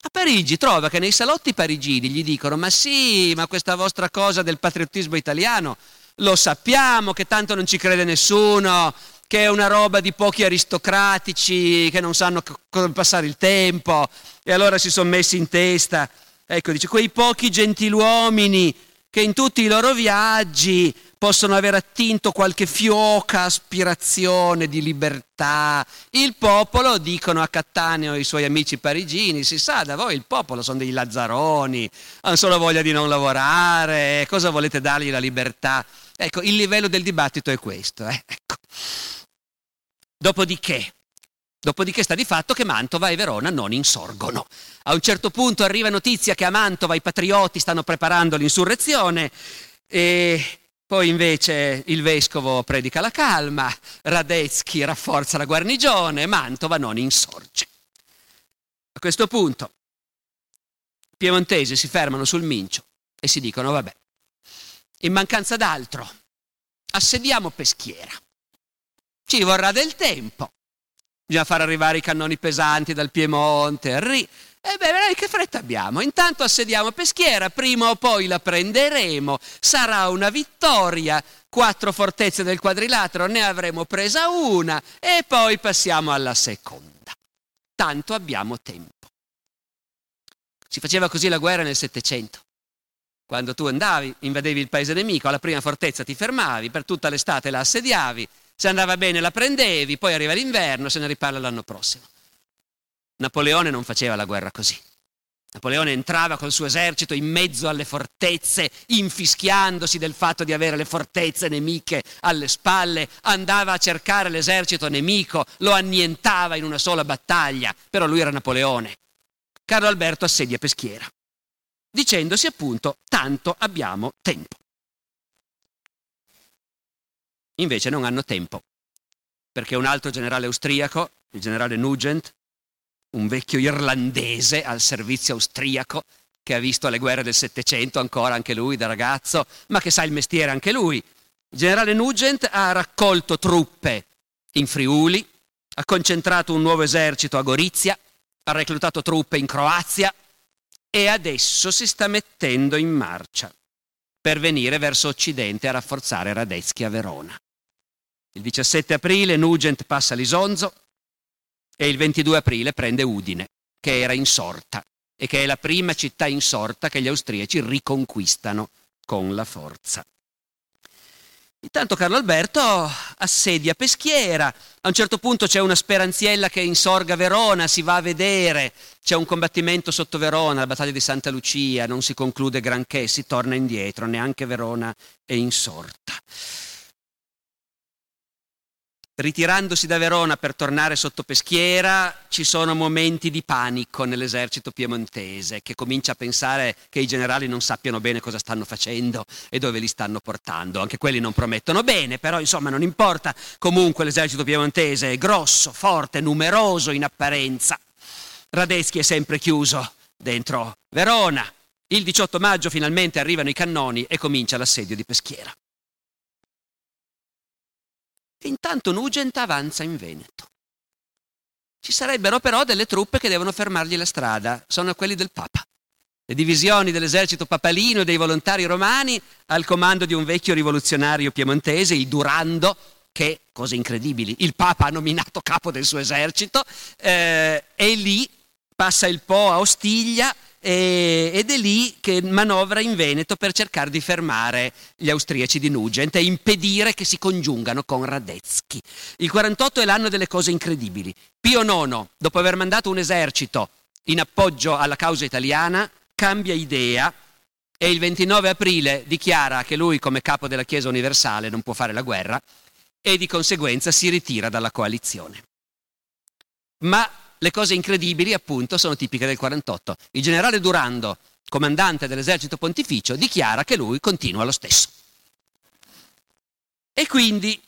a Parigi trova che nei salotti parigini gli dicono ma sì, ma questa vostra cosa del patriottismo italiano lo sappiamo che tanto non ci crede nessuno, che è una roba di pochi aristocratici che non sanno come passare il tempo e allora si sono messi in testa, ecco, dice, quei pochi gentiluomini che in tutti i loro viaggi possono aver attinto qualche fioca aspirazione di libertà. Il popolo, dicono a Cattaneo i suoi amici parigini, si sa, da voi il popolo sono dei lazzaroni, hanno solo voglia di non lavorare, cosa volete dargli la libertà? Ecco, il livello del dibattito è questo. Eh? Ecco. Dopodiché, dopodiché sta di fatto che Mantova e Verona non insorgono. A un certo punto arriva notizia che a Mantova i patrioti stanno preparando l'insurrezione e poi invece il vescovo predica la calma, Radetzky rafforza la guarnigione, Mantova non insorge. A questo punto i piemontesi si fermano sul Mincio e si dicono vabbè, in mancanza d'altro, assediamo Peschiera. Ci vorrà del tempo. Bisogna far arrivare i cannoni pesanti dal Piemonte. Ri... E beh, che fretta abbiamo? Intanto assediamo Peschiera, prima o poi la prenderemo, sarà una vittoria, quattro fortezze del quadrilatero, ne avremo presa una e poi passiamo alla seconda. Tanto abbiamo tempo. Si faceva così la guerra nel Settecento. Quando tu andavi, invadevi il paese nemico, alla prima fortezza ti fermavi, per tutta l'estate la assediavi, se andava bene la prendevi, poi arriva l'inverno, se ne riparla l'anno prossimo. Napoleone non faceva la guerra così. Napoleone entrava col suo esercito in mezzo alle fortezze, infischiandosi del fatto di avere le fortezze nemiche alle spalle, andava a cercare l'esercito nemico, lo annientava in una sola battaglia, però lui era Napoleone. Carlo Alberto assedia Peschiera dicendosi appunto tanto abbiamo tempo. Invece non hanno tempo, perché un altro generale austriaco, il generale Nugent, un vecchio irlandese al servizio austriaco, che ha visto le guerre del Settecento ancora anche lui da ragazzo, ma che sa il mestiere anche lui. Il generale Nugent ha raccolto truppe in Friuli, ha concentrato un nuovo esercito a Gorizia, ha reclutato truppe in Croazia, e adesso si sta mettendo in marcia per venire verso occidente a rafforzare Radetzky a Verona. Il 17 aprile Nugent passa l'Isonzo e il 22 aprile prende Udine, che era insorta e che è la prima città insorta che gli austriaci riconquistano con la forza. Intanto Carlo Alberto assedia Peschiera, a un certo punto c'è una speranziella che insorga Verona, si va a vedere, c'è un combattimento sotto Verona, la battaglia di Santa Lucia, non si conclude granché, si torna indietro, neanche Verona è insorta ritirandosi da Verona per tornare sotto Peschiera, ci sono momenti di panico nell'esercito piemontese che comincia a pensare che i generali non sappiano bene cosa stanno facendo e dove li stanno portando. Anche quelli non promettono bene, però insomma non importa. Comunque l'esercito piemontese è grosso, forte, numeroso in apparenza. Radeschi è sempre chiuso dentro Verona. Il 18 maggio finalmente arrivano i cannoni e comincia l'assedio di Peschiera. Intanto Nugent avanza in Veneto. Ci sarebbero però delle truppe che devono fermargli la strada, sono quelli del Papa. Le divisioni dell'esercito papalino e dei volontari romani al comando di un vecchio rivoluzionario piemontese, il Durando, che, cose incredibili, il Papa ha nominato capo del suo esercito, eh, e lì passa il Po a Ostiglia e, ed è lì che manovra in Veneto per cercare di fermare gli austriaci di Nugent e impedire che si congiungano con Radetzky. Il 48 è l'anno delle cose incredibili. Pio IX, dopo aver mandato un esercito in appoggio alla causa italiana, cambia idea e il 29 aprile dichiara che lui come capo della Chiesa universale non può fare la guerra e di conseguenza si ritira dalla coalizione. Ma le cose incredibili, appunto, sono tipiche del 48. Il generale Durando, comandante dell'esercito pontificio, dichiara che lui continua lo stesso. E quindi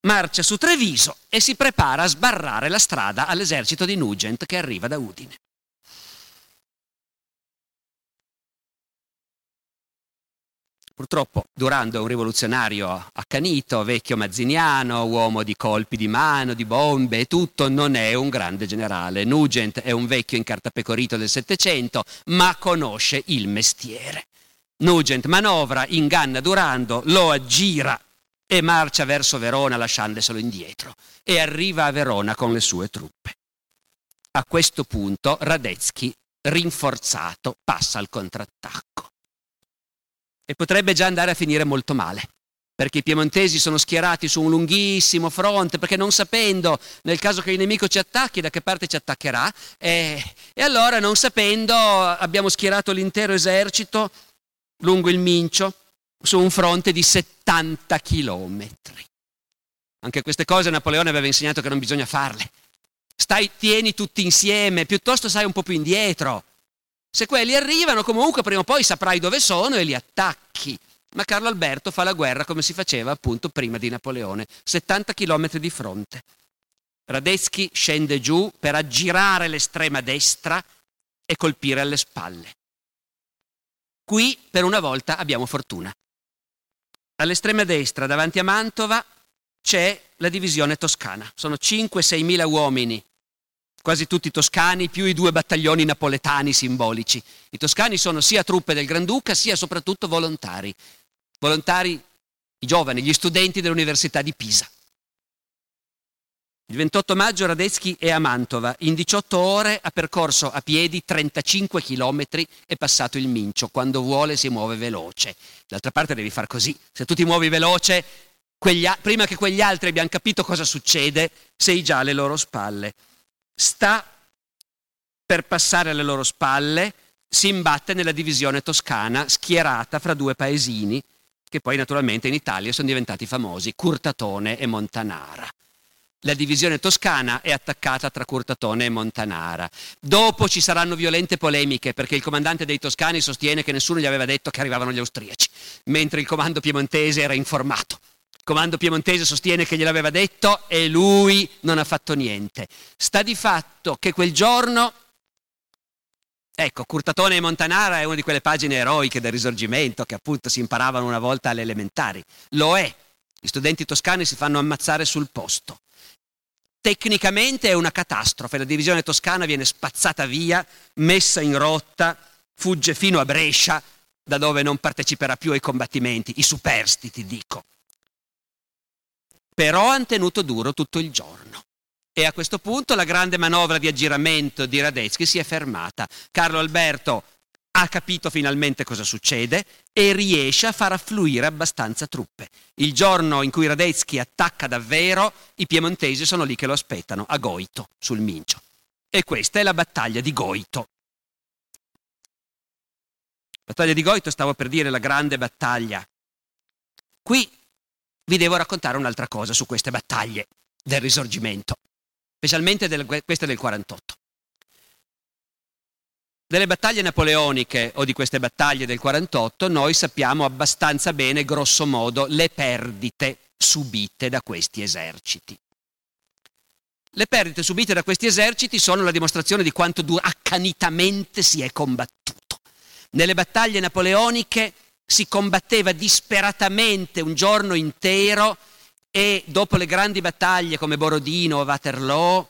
marcia su Treviso e si prepara a sbarrare la strada all'esercito di Nugent che arriva da Udine. Purtroppo Durando è un rivoluzionario accanito, vecchio mazziniano, uomo di colpi di mano, di bombe e tutto, non è un grande generale. Nugent è un vecchio incartapecorito del Settecento, ma conosce il mestiere. Nugent manovra, inganna Durando, lo aggira e marcia verso Verona lasciandoselo indietro e arriva a Verona con le sue truppe. A questo punto Radetzky, rinforzato, passa al contrattacco e potrebbe già andare a finire molto male, perché i piemontesi sono schierati su un lunghissimo fronte, perché non sapendo nel caso che il nemico ci attacchi da che parte ci attaccherà, e, e allora non sapendo abbiamo schierato l'intero esercito lungo il Mincio su un fronte di 70 chilometri. Anche queste cose Napoleone aveva insegnato che non bisogna farle. Stai, tieni tutti insieme, piuttosto stai un po' più indietro. Se quelli arrivano, comunque prima o poi saprai dove sono e li attacchi. Ma Carlo Alberto fa la guerra come si faceva appunto prima di Napoleone, 70 km di fronte. Radetzky scende giù per aggirare l'estrema destra e colpire alle spalle. Qui per una volta abbiamo fortuna. All'estrema destra, davanti a Mantova, c'è la divisione toscana. Sono 5-6 mila uomini quasi tutti toscani, più i due battaglioni napoletani simbolici. I toscani sono sia truppe del Granduca, sia soprattutto volontari. Volontari, i giovani, gli studenti dell'Università di Pisa. Il 28 maggio Radetzky è a Mantova, in 18 ore ha percorso a piedi 35 chilometri e passato il Mincio, quando vuole si muove veloce. D'altra parte devi far così, se tu ti muovi veloce, quegli, prima che quegli altri abbiano capito cosa succede, sei già alle loro spalle sta per passare alle loro spalle, si imbatte nella divisione toscana schierata fra due paesini che poi naturalmente in Italia sono diventati famosi, Curtatone e Montanara. La divisione toscana è attaccata tra Curtatone e Montanara. Dopo ci saranno violente polemiche perché il comandante dei toscani sostiene che nessuno gli aveva detto che arrivavano gli austriaci, mentre il comando piemontese era informato comando piemontese sostiene che gliel'aveva detto e lui non ha fatto niente. Sta di fatto che quel giorno, ecco, Curtatone e Montanara è una di quelle pagine eroiche del risorgimento che appunto si imparavano una volta alle elementari. Lo è. Gli studenti toscani si fanno ammazzare sul posto. Tecnicamente è una catastrofe, la divisione toscana viene spazzata via, messa in rotta fugge fino a Brescia, da dove non parteciperà più ai combattimenti, i superstiti dico. Però hanno tenuto duro tutto il giorno. E a questo punto la grande manovra di aggiramento di Radetzky si è fermata. Carlo Alberto ha capito finalmente cosa succede e riesce a far affluire abbastanza truppe. Il giorno in cui Radetzky attacca davvero, i piemontesi sono lì che lo aspettano, a Goito, sul Mincio. E questa è la battaglia di Goito. Battaglia di Goito, stavo per dire la grande battaglia. Qui vi devo raccontare un'altra cosa su queste battaglie del risorgimento specialmente del, queste del 48. Delle battaglie napoleoniche o di queste battaglie del 48 noi sappiamo abbastanza bene, grosso modo, le perdite subite da questi eserciti. Le perdite subite da questi eserciti sono la dimostrazione di quanto accanitamente si è combattuto. Nelle battaglie napoleoniche si combatteva disperatamente un giorno intero e dopo le grandi battaglie come Borodino o Waterloo,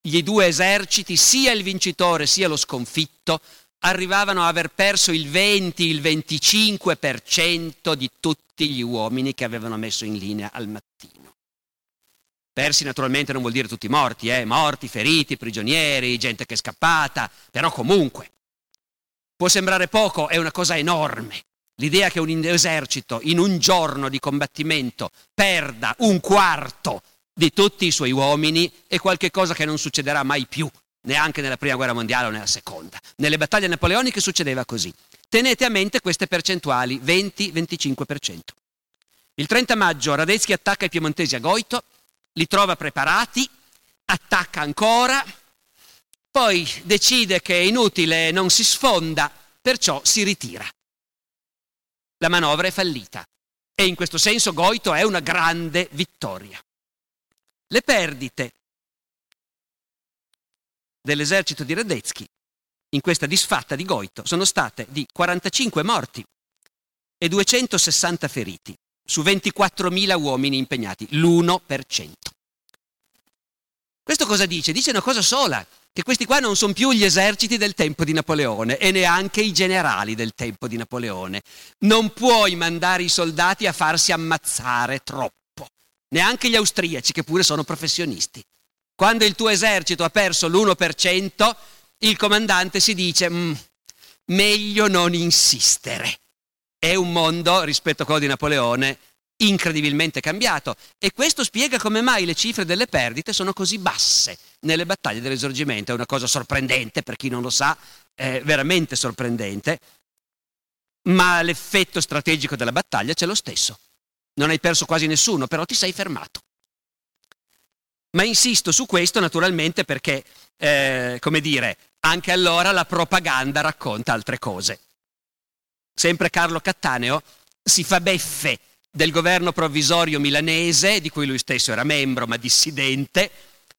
gli due eserciti, sia il vincitore sia lo sconfitto, arrivavano a aver perso il 20, il 25% di tutti gli uomini che avevano messo in linea al mattino. Persi naturalmente non vuol dire tutti morti, eh? morti, feriti, prigionieri, gente che è scappata, però comunque. Può sembrare poco, è una cosa enorme. L'idea che un esercito in un giorno di combattimento perda un quarto di tutti i suoi uomini è qualcosa che non succederà mai più, neanche nella prima guerra mondiale o nella seconda. Nelle battaglie napoleoniche succedeva così. Tenete a mente queste percentuali, 20-25%. Il 30 maggio Radetzky attacca i piemontesi a Goito, li trova preparati, attacca ancora, poi decide che è inutile, non si sfonda, perciò si ritira la manovra è fallita e in questo senso Goito è una grande vittoria. Le perdite dell'esercito di Radetzky in questa disfatta di Goito sono state di 45 morti e 260 feriti su 24.000 uomini impegnati, l'1%. Questo cosa dice? Dice una cosa sola, che questi qua non sono più gli eserciti del tempo di Napoleone e neanche i generali del tempo di Napoleone. Non puoi mandare i soldati a farsi ammazzare troppo, neanche gli austriaci che pure sono professionisti. Quando il tuo esercito ha perso l'1%, il comandante si dice mm, meglio non insistere. È un mondo, rispetto a quello di Napoleone, incredibilmente cambiato e questo spiega come mai le cifre delle perdite sono così basse nelle battaglie dell'esorgimento. È una cosa sorprendente, per chi non lo sa, è veramente sorprendente, ma l'effetto strategico della battaglia c'è lo stesso. Non hai perso quasi nessuno, però ti sei fermato. Ma insisto su questo naturalmente perché, eh, come dire, anche allora la propaganda racconta altre cose. Sempre Carlo Cattaneo si fa beffe del governo provvisorio milanese, di cui lui stesso era membro ma dissidente,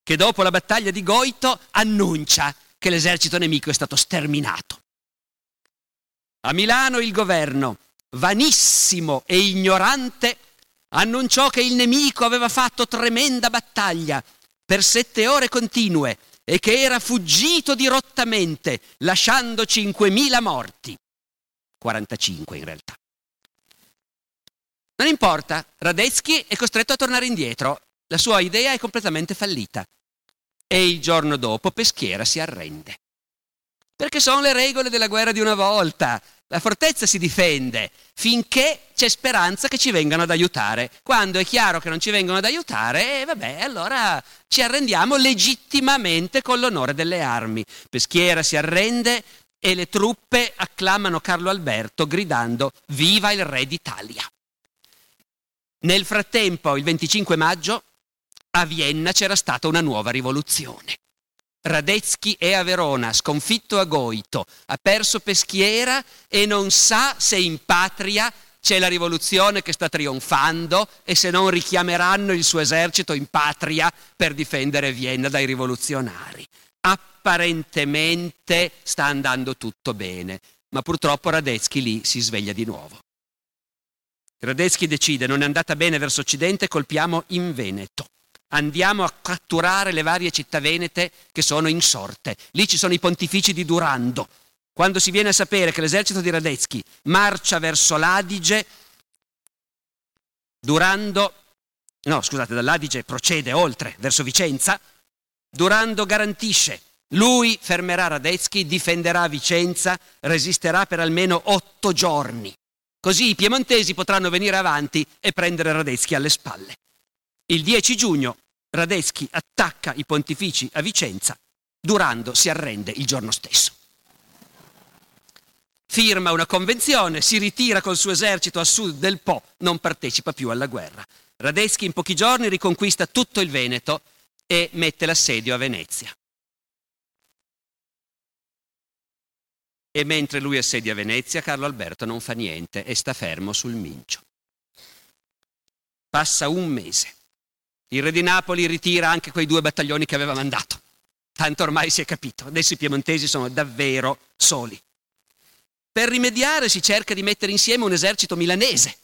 che dopo la battaglia di Goito annuncia che l'esercito nemico è stato sterminato. A Milano il governo, vanissimo e ignorante, annunciò che il nemico aveva fatto tremenda battaglia per sette ore continue e che era fuggito dirottamente, lasciando 5.000 morti. 45 in realtà. Non importa, Radetzky è costretto a tornare indietro, la sua idea è completamente fallita. E il giorno dopo Peschiera si arrende. Perché sono le regole della guerra di una volta. La fortezza si difende finché c'è speranza che ci vengano ad aiutare. Quando è chiaro che non ci vengono ad aiutare, eh, vabbè, allora ci arrendiamo legittimamente con l'onore delle armi. Peschiera si arrende e le truppe acclamano Carlo Alberto gridando Viva il re d'Italia! Nel frattempo, il 25 maggio, a Vienna c'era stata una nuova rivoluzione. Radetzky è a Verona, sconfitto a Goito, ha perso Peschiera e non sa se in patria c'è la rivoluzione che sta trionfando e se non richiameranno il suo esercito in patria per difendere Vienna dai rivoluzionari. Apparentemente sta andando tutto bene, ma purtroppo Radetzky lì si sveglia di nuovo. Radetzky decide, non è andata bene verso occidente, colpiamo in Veneto. Andiamo a catturare le varie città venete che sono insorte. Lì ci sono i pontifici di Durando. quando si viene a sapere che l'esercito di Radetzky marcia verso l'Adige, Durando, no scusate, dall'Adige procede oltre, verso Vicenza, Durando garantisce, lui fermerà Radetzky, difenderà Vicenza, resisterà per almeno otto giorni. Così i piemontesi potranno venire avanti e prendere Radetzky alle spalle. Il 10 giugno Radetzky attacca i pontifici a Vicenza, Durando si arrende il giorno stesso. Firma una convenzione, si ritira col suo esercito a sud del Po, non partecipa più alla guerra. Radetzky in pochi giorni riconquista tutto il Veneto e mette l'assedio a Venezia. E mentre lui assedia Venezia, Carlo Alberto non fa niente e sta fermo sul Mincio. Passa un mese. Il re di Napoli ritira anche quei due battaglioni che aveva mandato. Tanto ormai si è capito, adesso i piemontesi sono davvero soli. Per rimediare si cerca di mettere insieme un esercito milanese.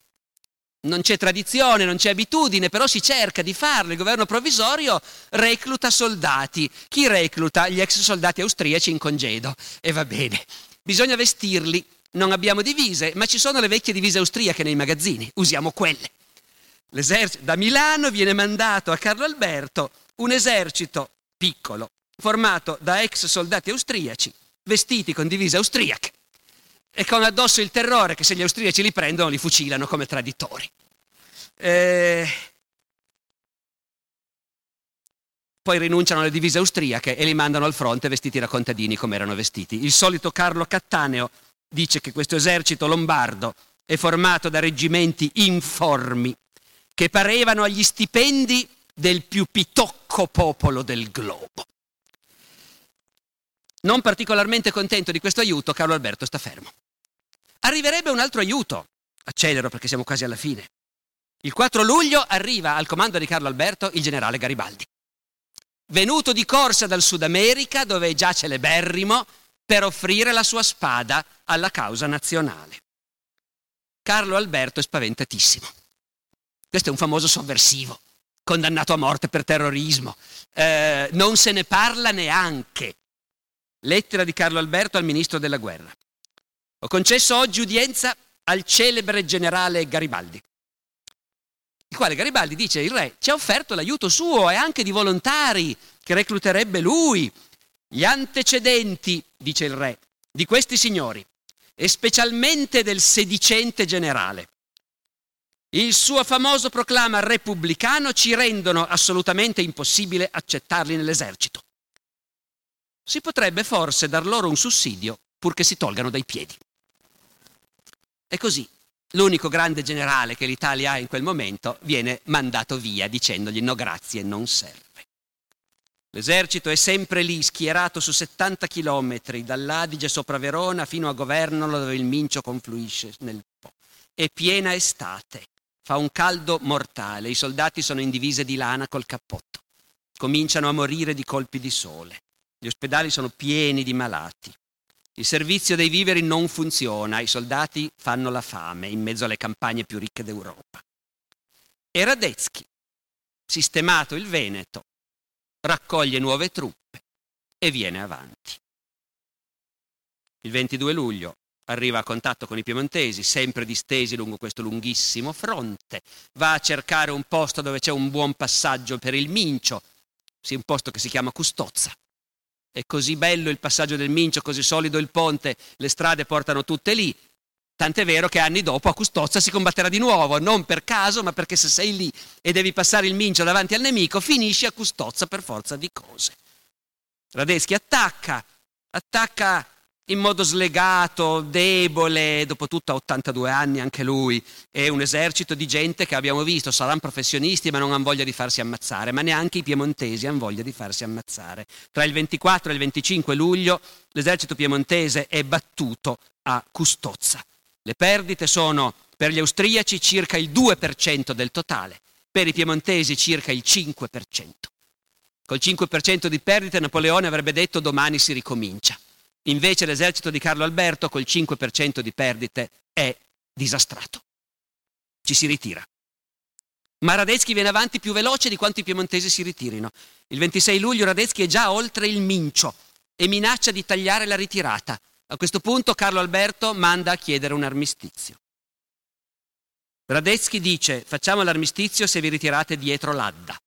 Non c'è tradizione, non c'è abitudine, però si cerca di farlo. Il governo provvisorio recluta soldati. Chi recluta? Gli ex soldati austriaci in congedo. E va bene. Bisogna vestirli. Non abbiamo divise, ma ci sono le vecchie divise austriache nei magazzini. Usiamo quelle. L'esercito da Milano viene mandato a Carlo Alberto un esercito piccolo, formato da ex soldati austriaci, vestiti con divise austriache e con addosso il terrore che se gli austriaci li prendono li fucilano come traditori. Eh... Poi rinunciano alle divise austriache e li mandano al fronte vestiti da contadini come erano vestiti. Il solito Carlo Cattaneo dice che questo esercito lombardo è formato da reggimenti informi che parevano agli stipendi del più pitocco popolo del globo. Non particolarmente contento di questo aiuto, Carlo Alberto sta fermo. Arriverebbe un altro aiuto, accelero perché siamo quasi alla fine. Il 4 luglio arriva al comando di Carlo Alberto il generale Garibaldi, venuto di corsa dal Sud America dove è già celeberrimo per offrire la sua spada alla causa nazionale. Carlo Alberto è spaventatissimo. Questo è un famoso sovversivo, condannato a morte per terrorismo. Eh, non se ne parla neanche. Lettera di Carlo Alberto al ministro della guerra. Ho concesso oggi udienza al celebre generale Garibaldi, il quale Garibaldi dice il re ci ha offerto l'aiuto suo e anche di volontari che recluterebbe lui. Gli antecedenti, dice il re, di questi signori e specialmente del sedicente generale il suo famoso proclama repubblicano ci rendono assolutamente impossibile accettarli nell'esercito. Si potrebbe forse dar loro un sussidio purché si tolgano dai piedi. E così l'unico grande generale che l'Italia ha in quel momento viene mandato via dicendogli no grazie, non serve. L'esercito è sempre lì, schierato su 70 chilometri, dall'Adige sopra Verona fino a Governolo dove il Mincio confluisce nel Po. È piena estate. Fa un caldo mortale, i soldati sono in divise di lana col cappotto. Cominciano a morire di colpi di sole. Gli ospedali sono pieni di malati. Il servizio dei viveri non funziona, i soldati fanno la fame in mezzo alle campagne più ricche d'Europa. E Radetzky, sistemato il Veneto, raccoglie nuove truppe e viene avanti. Il 22 luglio arriva a contatto con i piemontesi, sempre distesi lungo questo lunghissimo fronte, va a cercare un posto dove c'è un buon passaggio per il Mincio, un posto che si chiama Custozza. È così bello il passaggio del Mincio, così solido il ponte, le strade portano tutte lì. Tant'è vero che anni dopo a Custozza si combatterà di nuovo, non per caso, ma perché se sei lì e devi passare il Mincio davanti al nemico, finisci a Custozza per forza di cose. Radeschi attacca, attacca in modo slegato, debole, dopo tutto a 82 anni anche lui, è un esercito di gente che abbiamo visto, saranno professionisti ma non hanno voglia di farsi ammazzare, ma neanche i piemontesi hanno voglia di farsi ammazzare. Tra il 24 e il 25 luglio l'esercito piemontese è battuto a Custozza. Le perdite sono per gli austriaci circa il 2% del totale, per i piemontesi circa il 5%. Col 5% di perdite Napoleone avrebbe detto domani si ricomincia. Invece l'esercito di Carlo Alberto col 5% di perdite è disastrato. Ci si ritira. Ma Radetzky viene avanti più veloce di quanto i piemontesi si ritirino. Il 26 luglio Radetzky è già oltre il Mincio e minaccia di tagliare la ritirata. A questo punto Carlo Alberto manda a chiedere un armistizio. Radetzky dice facciamo l'armistizio se vi ritirate dietro l'Adda.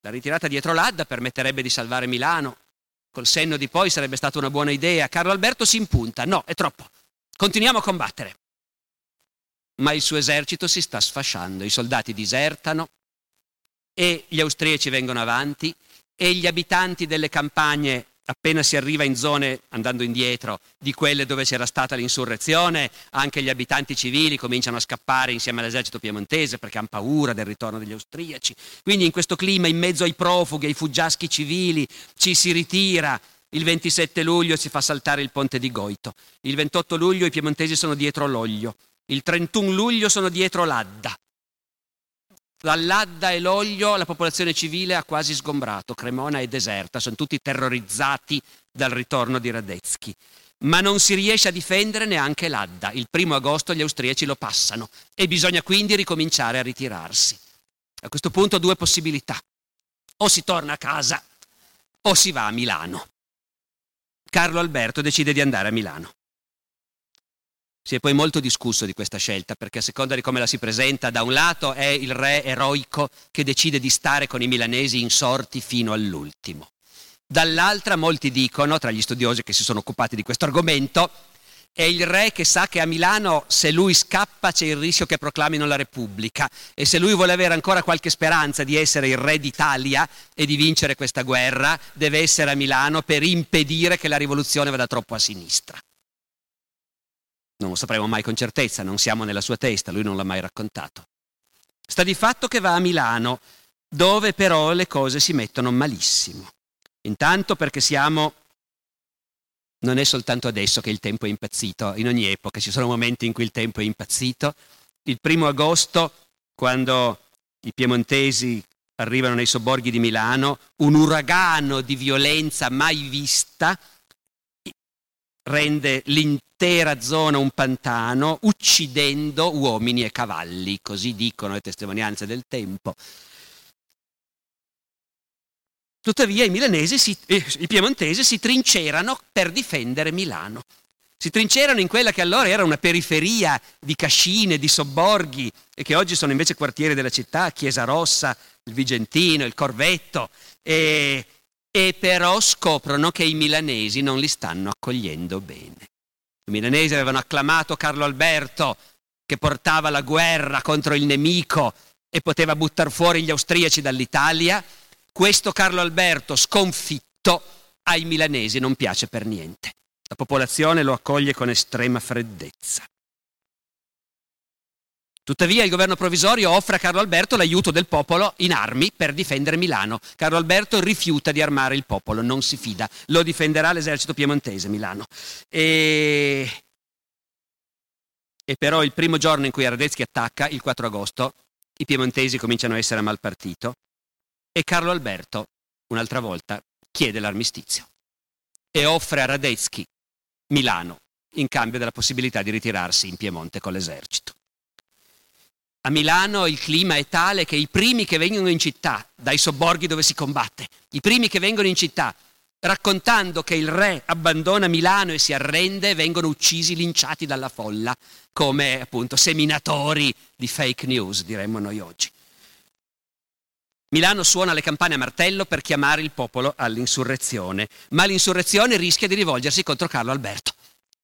La ritirata dietro l'Adda permetterebbe di salvare Milano. Col senno di poi sarebbe stata una buona idea. Carlo Alberto si impunta. No, è troppo. Continuiamo a combattere. Ma il suo esercito si sta sfasciando. I soldati disertano e gli austriaci vengono avanti e gli abitanti delle campagne appena si arriva in zone, andando indietro, di quelle dove c'era stata l'insurrezione, anche gli abitanti civili cominciano a scappare insieme all'esercito piemontese perché hanno paura del ritorno degli austriaci. Quindi in questo clima, in mezzo ai profughi, ai fuggiaschi civili, ci si ritira. Il 27 luglio si fa saltare il ponte di Goito. Il 28 luglio i piemontesi sono dietro l'Oglio. Il 31 luglio sono dietro l'Adda. Dall'Adda e l'Oglio la popolazione civile ha quasi sgombrato, Cremona è deserta, sono tutti terrorizzati dal ritorno di Radetzky. Ma non si riesce a difendere neanche l'Adda. Il primo agosto gli austriaci lo passano e bisogna quindi ricominciare a ritirarsi. A questo punto due possibilità. O si torna a casa o si va a Milano. Carlo Alberto decide di andare a Milano. Si è poi molto discusso di questa scelta perché a seconda di come la si presenta, da un lato è il re eroico che decide di stare con i milanesi insorti fino all'ultimo. Dall'altra molti dicono, tra gli studiosi che si sono occupati di questo argomento, è il re che sa che a Milano se lui scappa c'è il rischio che proclamino la Repubblica e se lui vuole avere ancora qualche speranza di essere il re d'Italia e di vincere questa guerra, deve essere a Milano per impedire che la rivoluzione vada troppo a sinistra. Non lo sapremo mai con certezza, non siamo nella sua testa, lui non l'ha mai raccontato. Sta di fatto che va a Milano, dove però le cose si mettono malissimo. Intanto perché siamo... Non è soltanto adesso che il tempo è impazzito, in ogni epoca ci sono momenti in cui il tempo è impazzito. Il primo agosto, quando i piemontesi arrivano nei sobborghi di Milano, un uragano di violenza mai vista rende l'intera zona un pantano, uccidendo uomini e cavalli, così dicono le testimonianze del tempo. Tuttavia i, milanesi si, eh, i piemontesi si trincerano per difendere Milano. Si trincerano in quella che allora era una periferia di cascine, di sobborghi e che oggi sono invece quartieri della città, Chiesa Rossa, il Vigentino, il Corvetto. E e però scoprono che i milanesi non li stanno accogliendo bene. I milanesi avevano acclamato Carlo Alberto che portava la guerra contro il nemico e poteva buttare fuori gli austriaci dall'Italia. Questo Carlo Alberto sconfitto ai milanesi non piace per niente. La popolazione lo accoglie con estrema freddezza. Tuttavia il governo provvisorio offre a Carlo Alberto l'aiuto del popolo in armi per difendere Milano. Carlo Alberto rifiuta di armare il popolo, non si fida, lo difenderà l'esercito piemontese Milano. E, e però il primo giorno in cui Radetzky attacca, il 4 agosto, i piemontesi cominciano a essere a mal partito e Carlo Alberto, un'altra volta, chiede l'armistizio e offre a Radetzky Milano in cambio della possibilità di ritirarsi in Piemonte con l'esercito. A Milano il clima è tale che i primi che vengono in città, dai sobborghi dove si combatte, i primi che vengono in città, raccontando che il re abbandona Milano e si arrende, vengono uccisi, linciati dalla folla, come appunto seminatori di fake news, diremmo noi oggi. Milano suona le campane a martello per chiamare il popolo all'insurrezione, ma l'insurrezione rischia di rivolgersi contro Carlo Alberto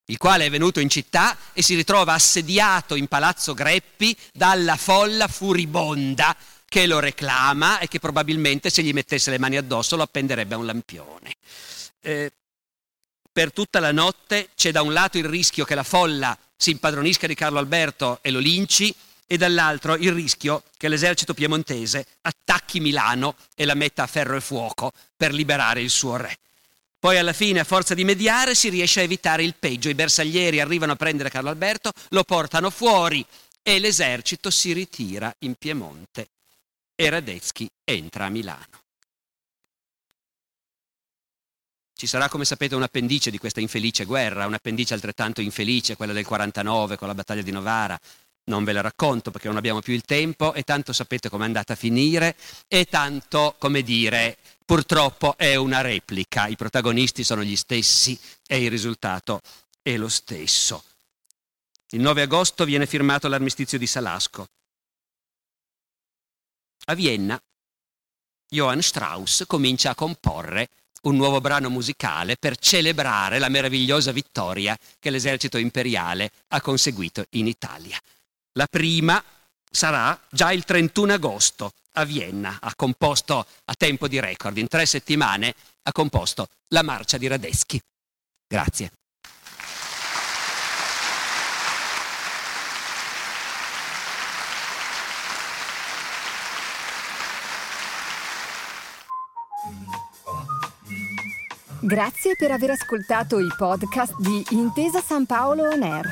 il quale è venuto in città e si ritrova assediato in Palazzo Greppi dalla folla furibonda che lo reclama e che probabilmente se gli mettesse le mani addosso lo appenderebbe a un lampione. Eh, per tutta la notte c'è da un lato il rischio che la folla si impadronisca di Carlo Alberto e lo linci e dall'altro il rischio che l'esercito piemontese attacchi Milano e la metta a ferro e fuoco per liberare il suo re. Poi alla fine, a forza di mediare, si riesce a evitare il peggio. I bersaglieri arrivano a prendere Carlo Alberto, lo portano fuori e l'esercito si ritira in Piemonte e Radetzky entra a Milano. Ci sarà, come sapete, un appendice di questa infelice guerra, un appendice altrettanto infelice, quella del 49 con la battaglia di Novara, non ve la racconto perché non abbiamo più il tempo e tanto sapete com'è andata a finire e tanto, come dire, purtroppo è una replica, i protagonisti sono gli stessi e il risultato è lo stesso. Il 9 agosto viene firmato l'armistizio di Salasco. A Vienna, Johann Strauss comincia a comporre un nuovo brano musicale per celebrare la meravigliosa vittoria che l'esercito imperiale ha conseguito in Italia. La prima sarà già il 31 agosto a Vienna. Ha composto a tempo di record, in tre settimane, ha composto la marcia di Radeschi. Grazie. Grazie per aver ascoltato i podcast di Intesa San Paolo On Air.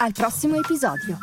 Al prossimo episodio.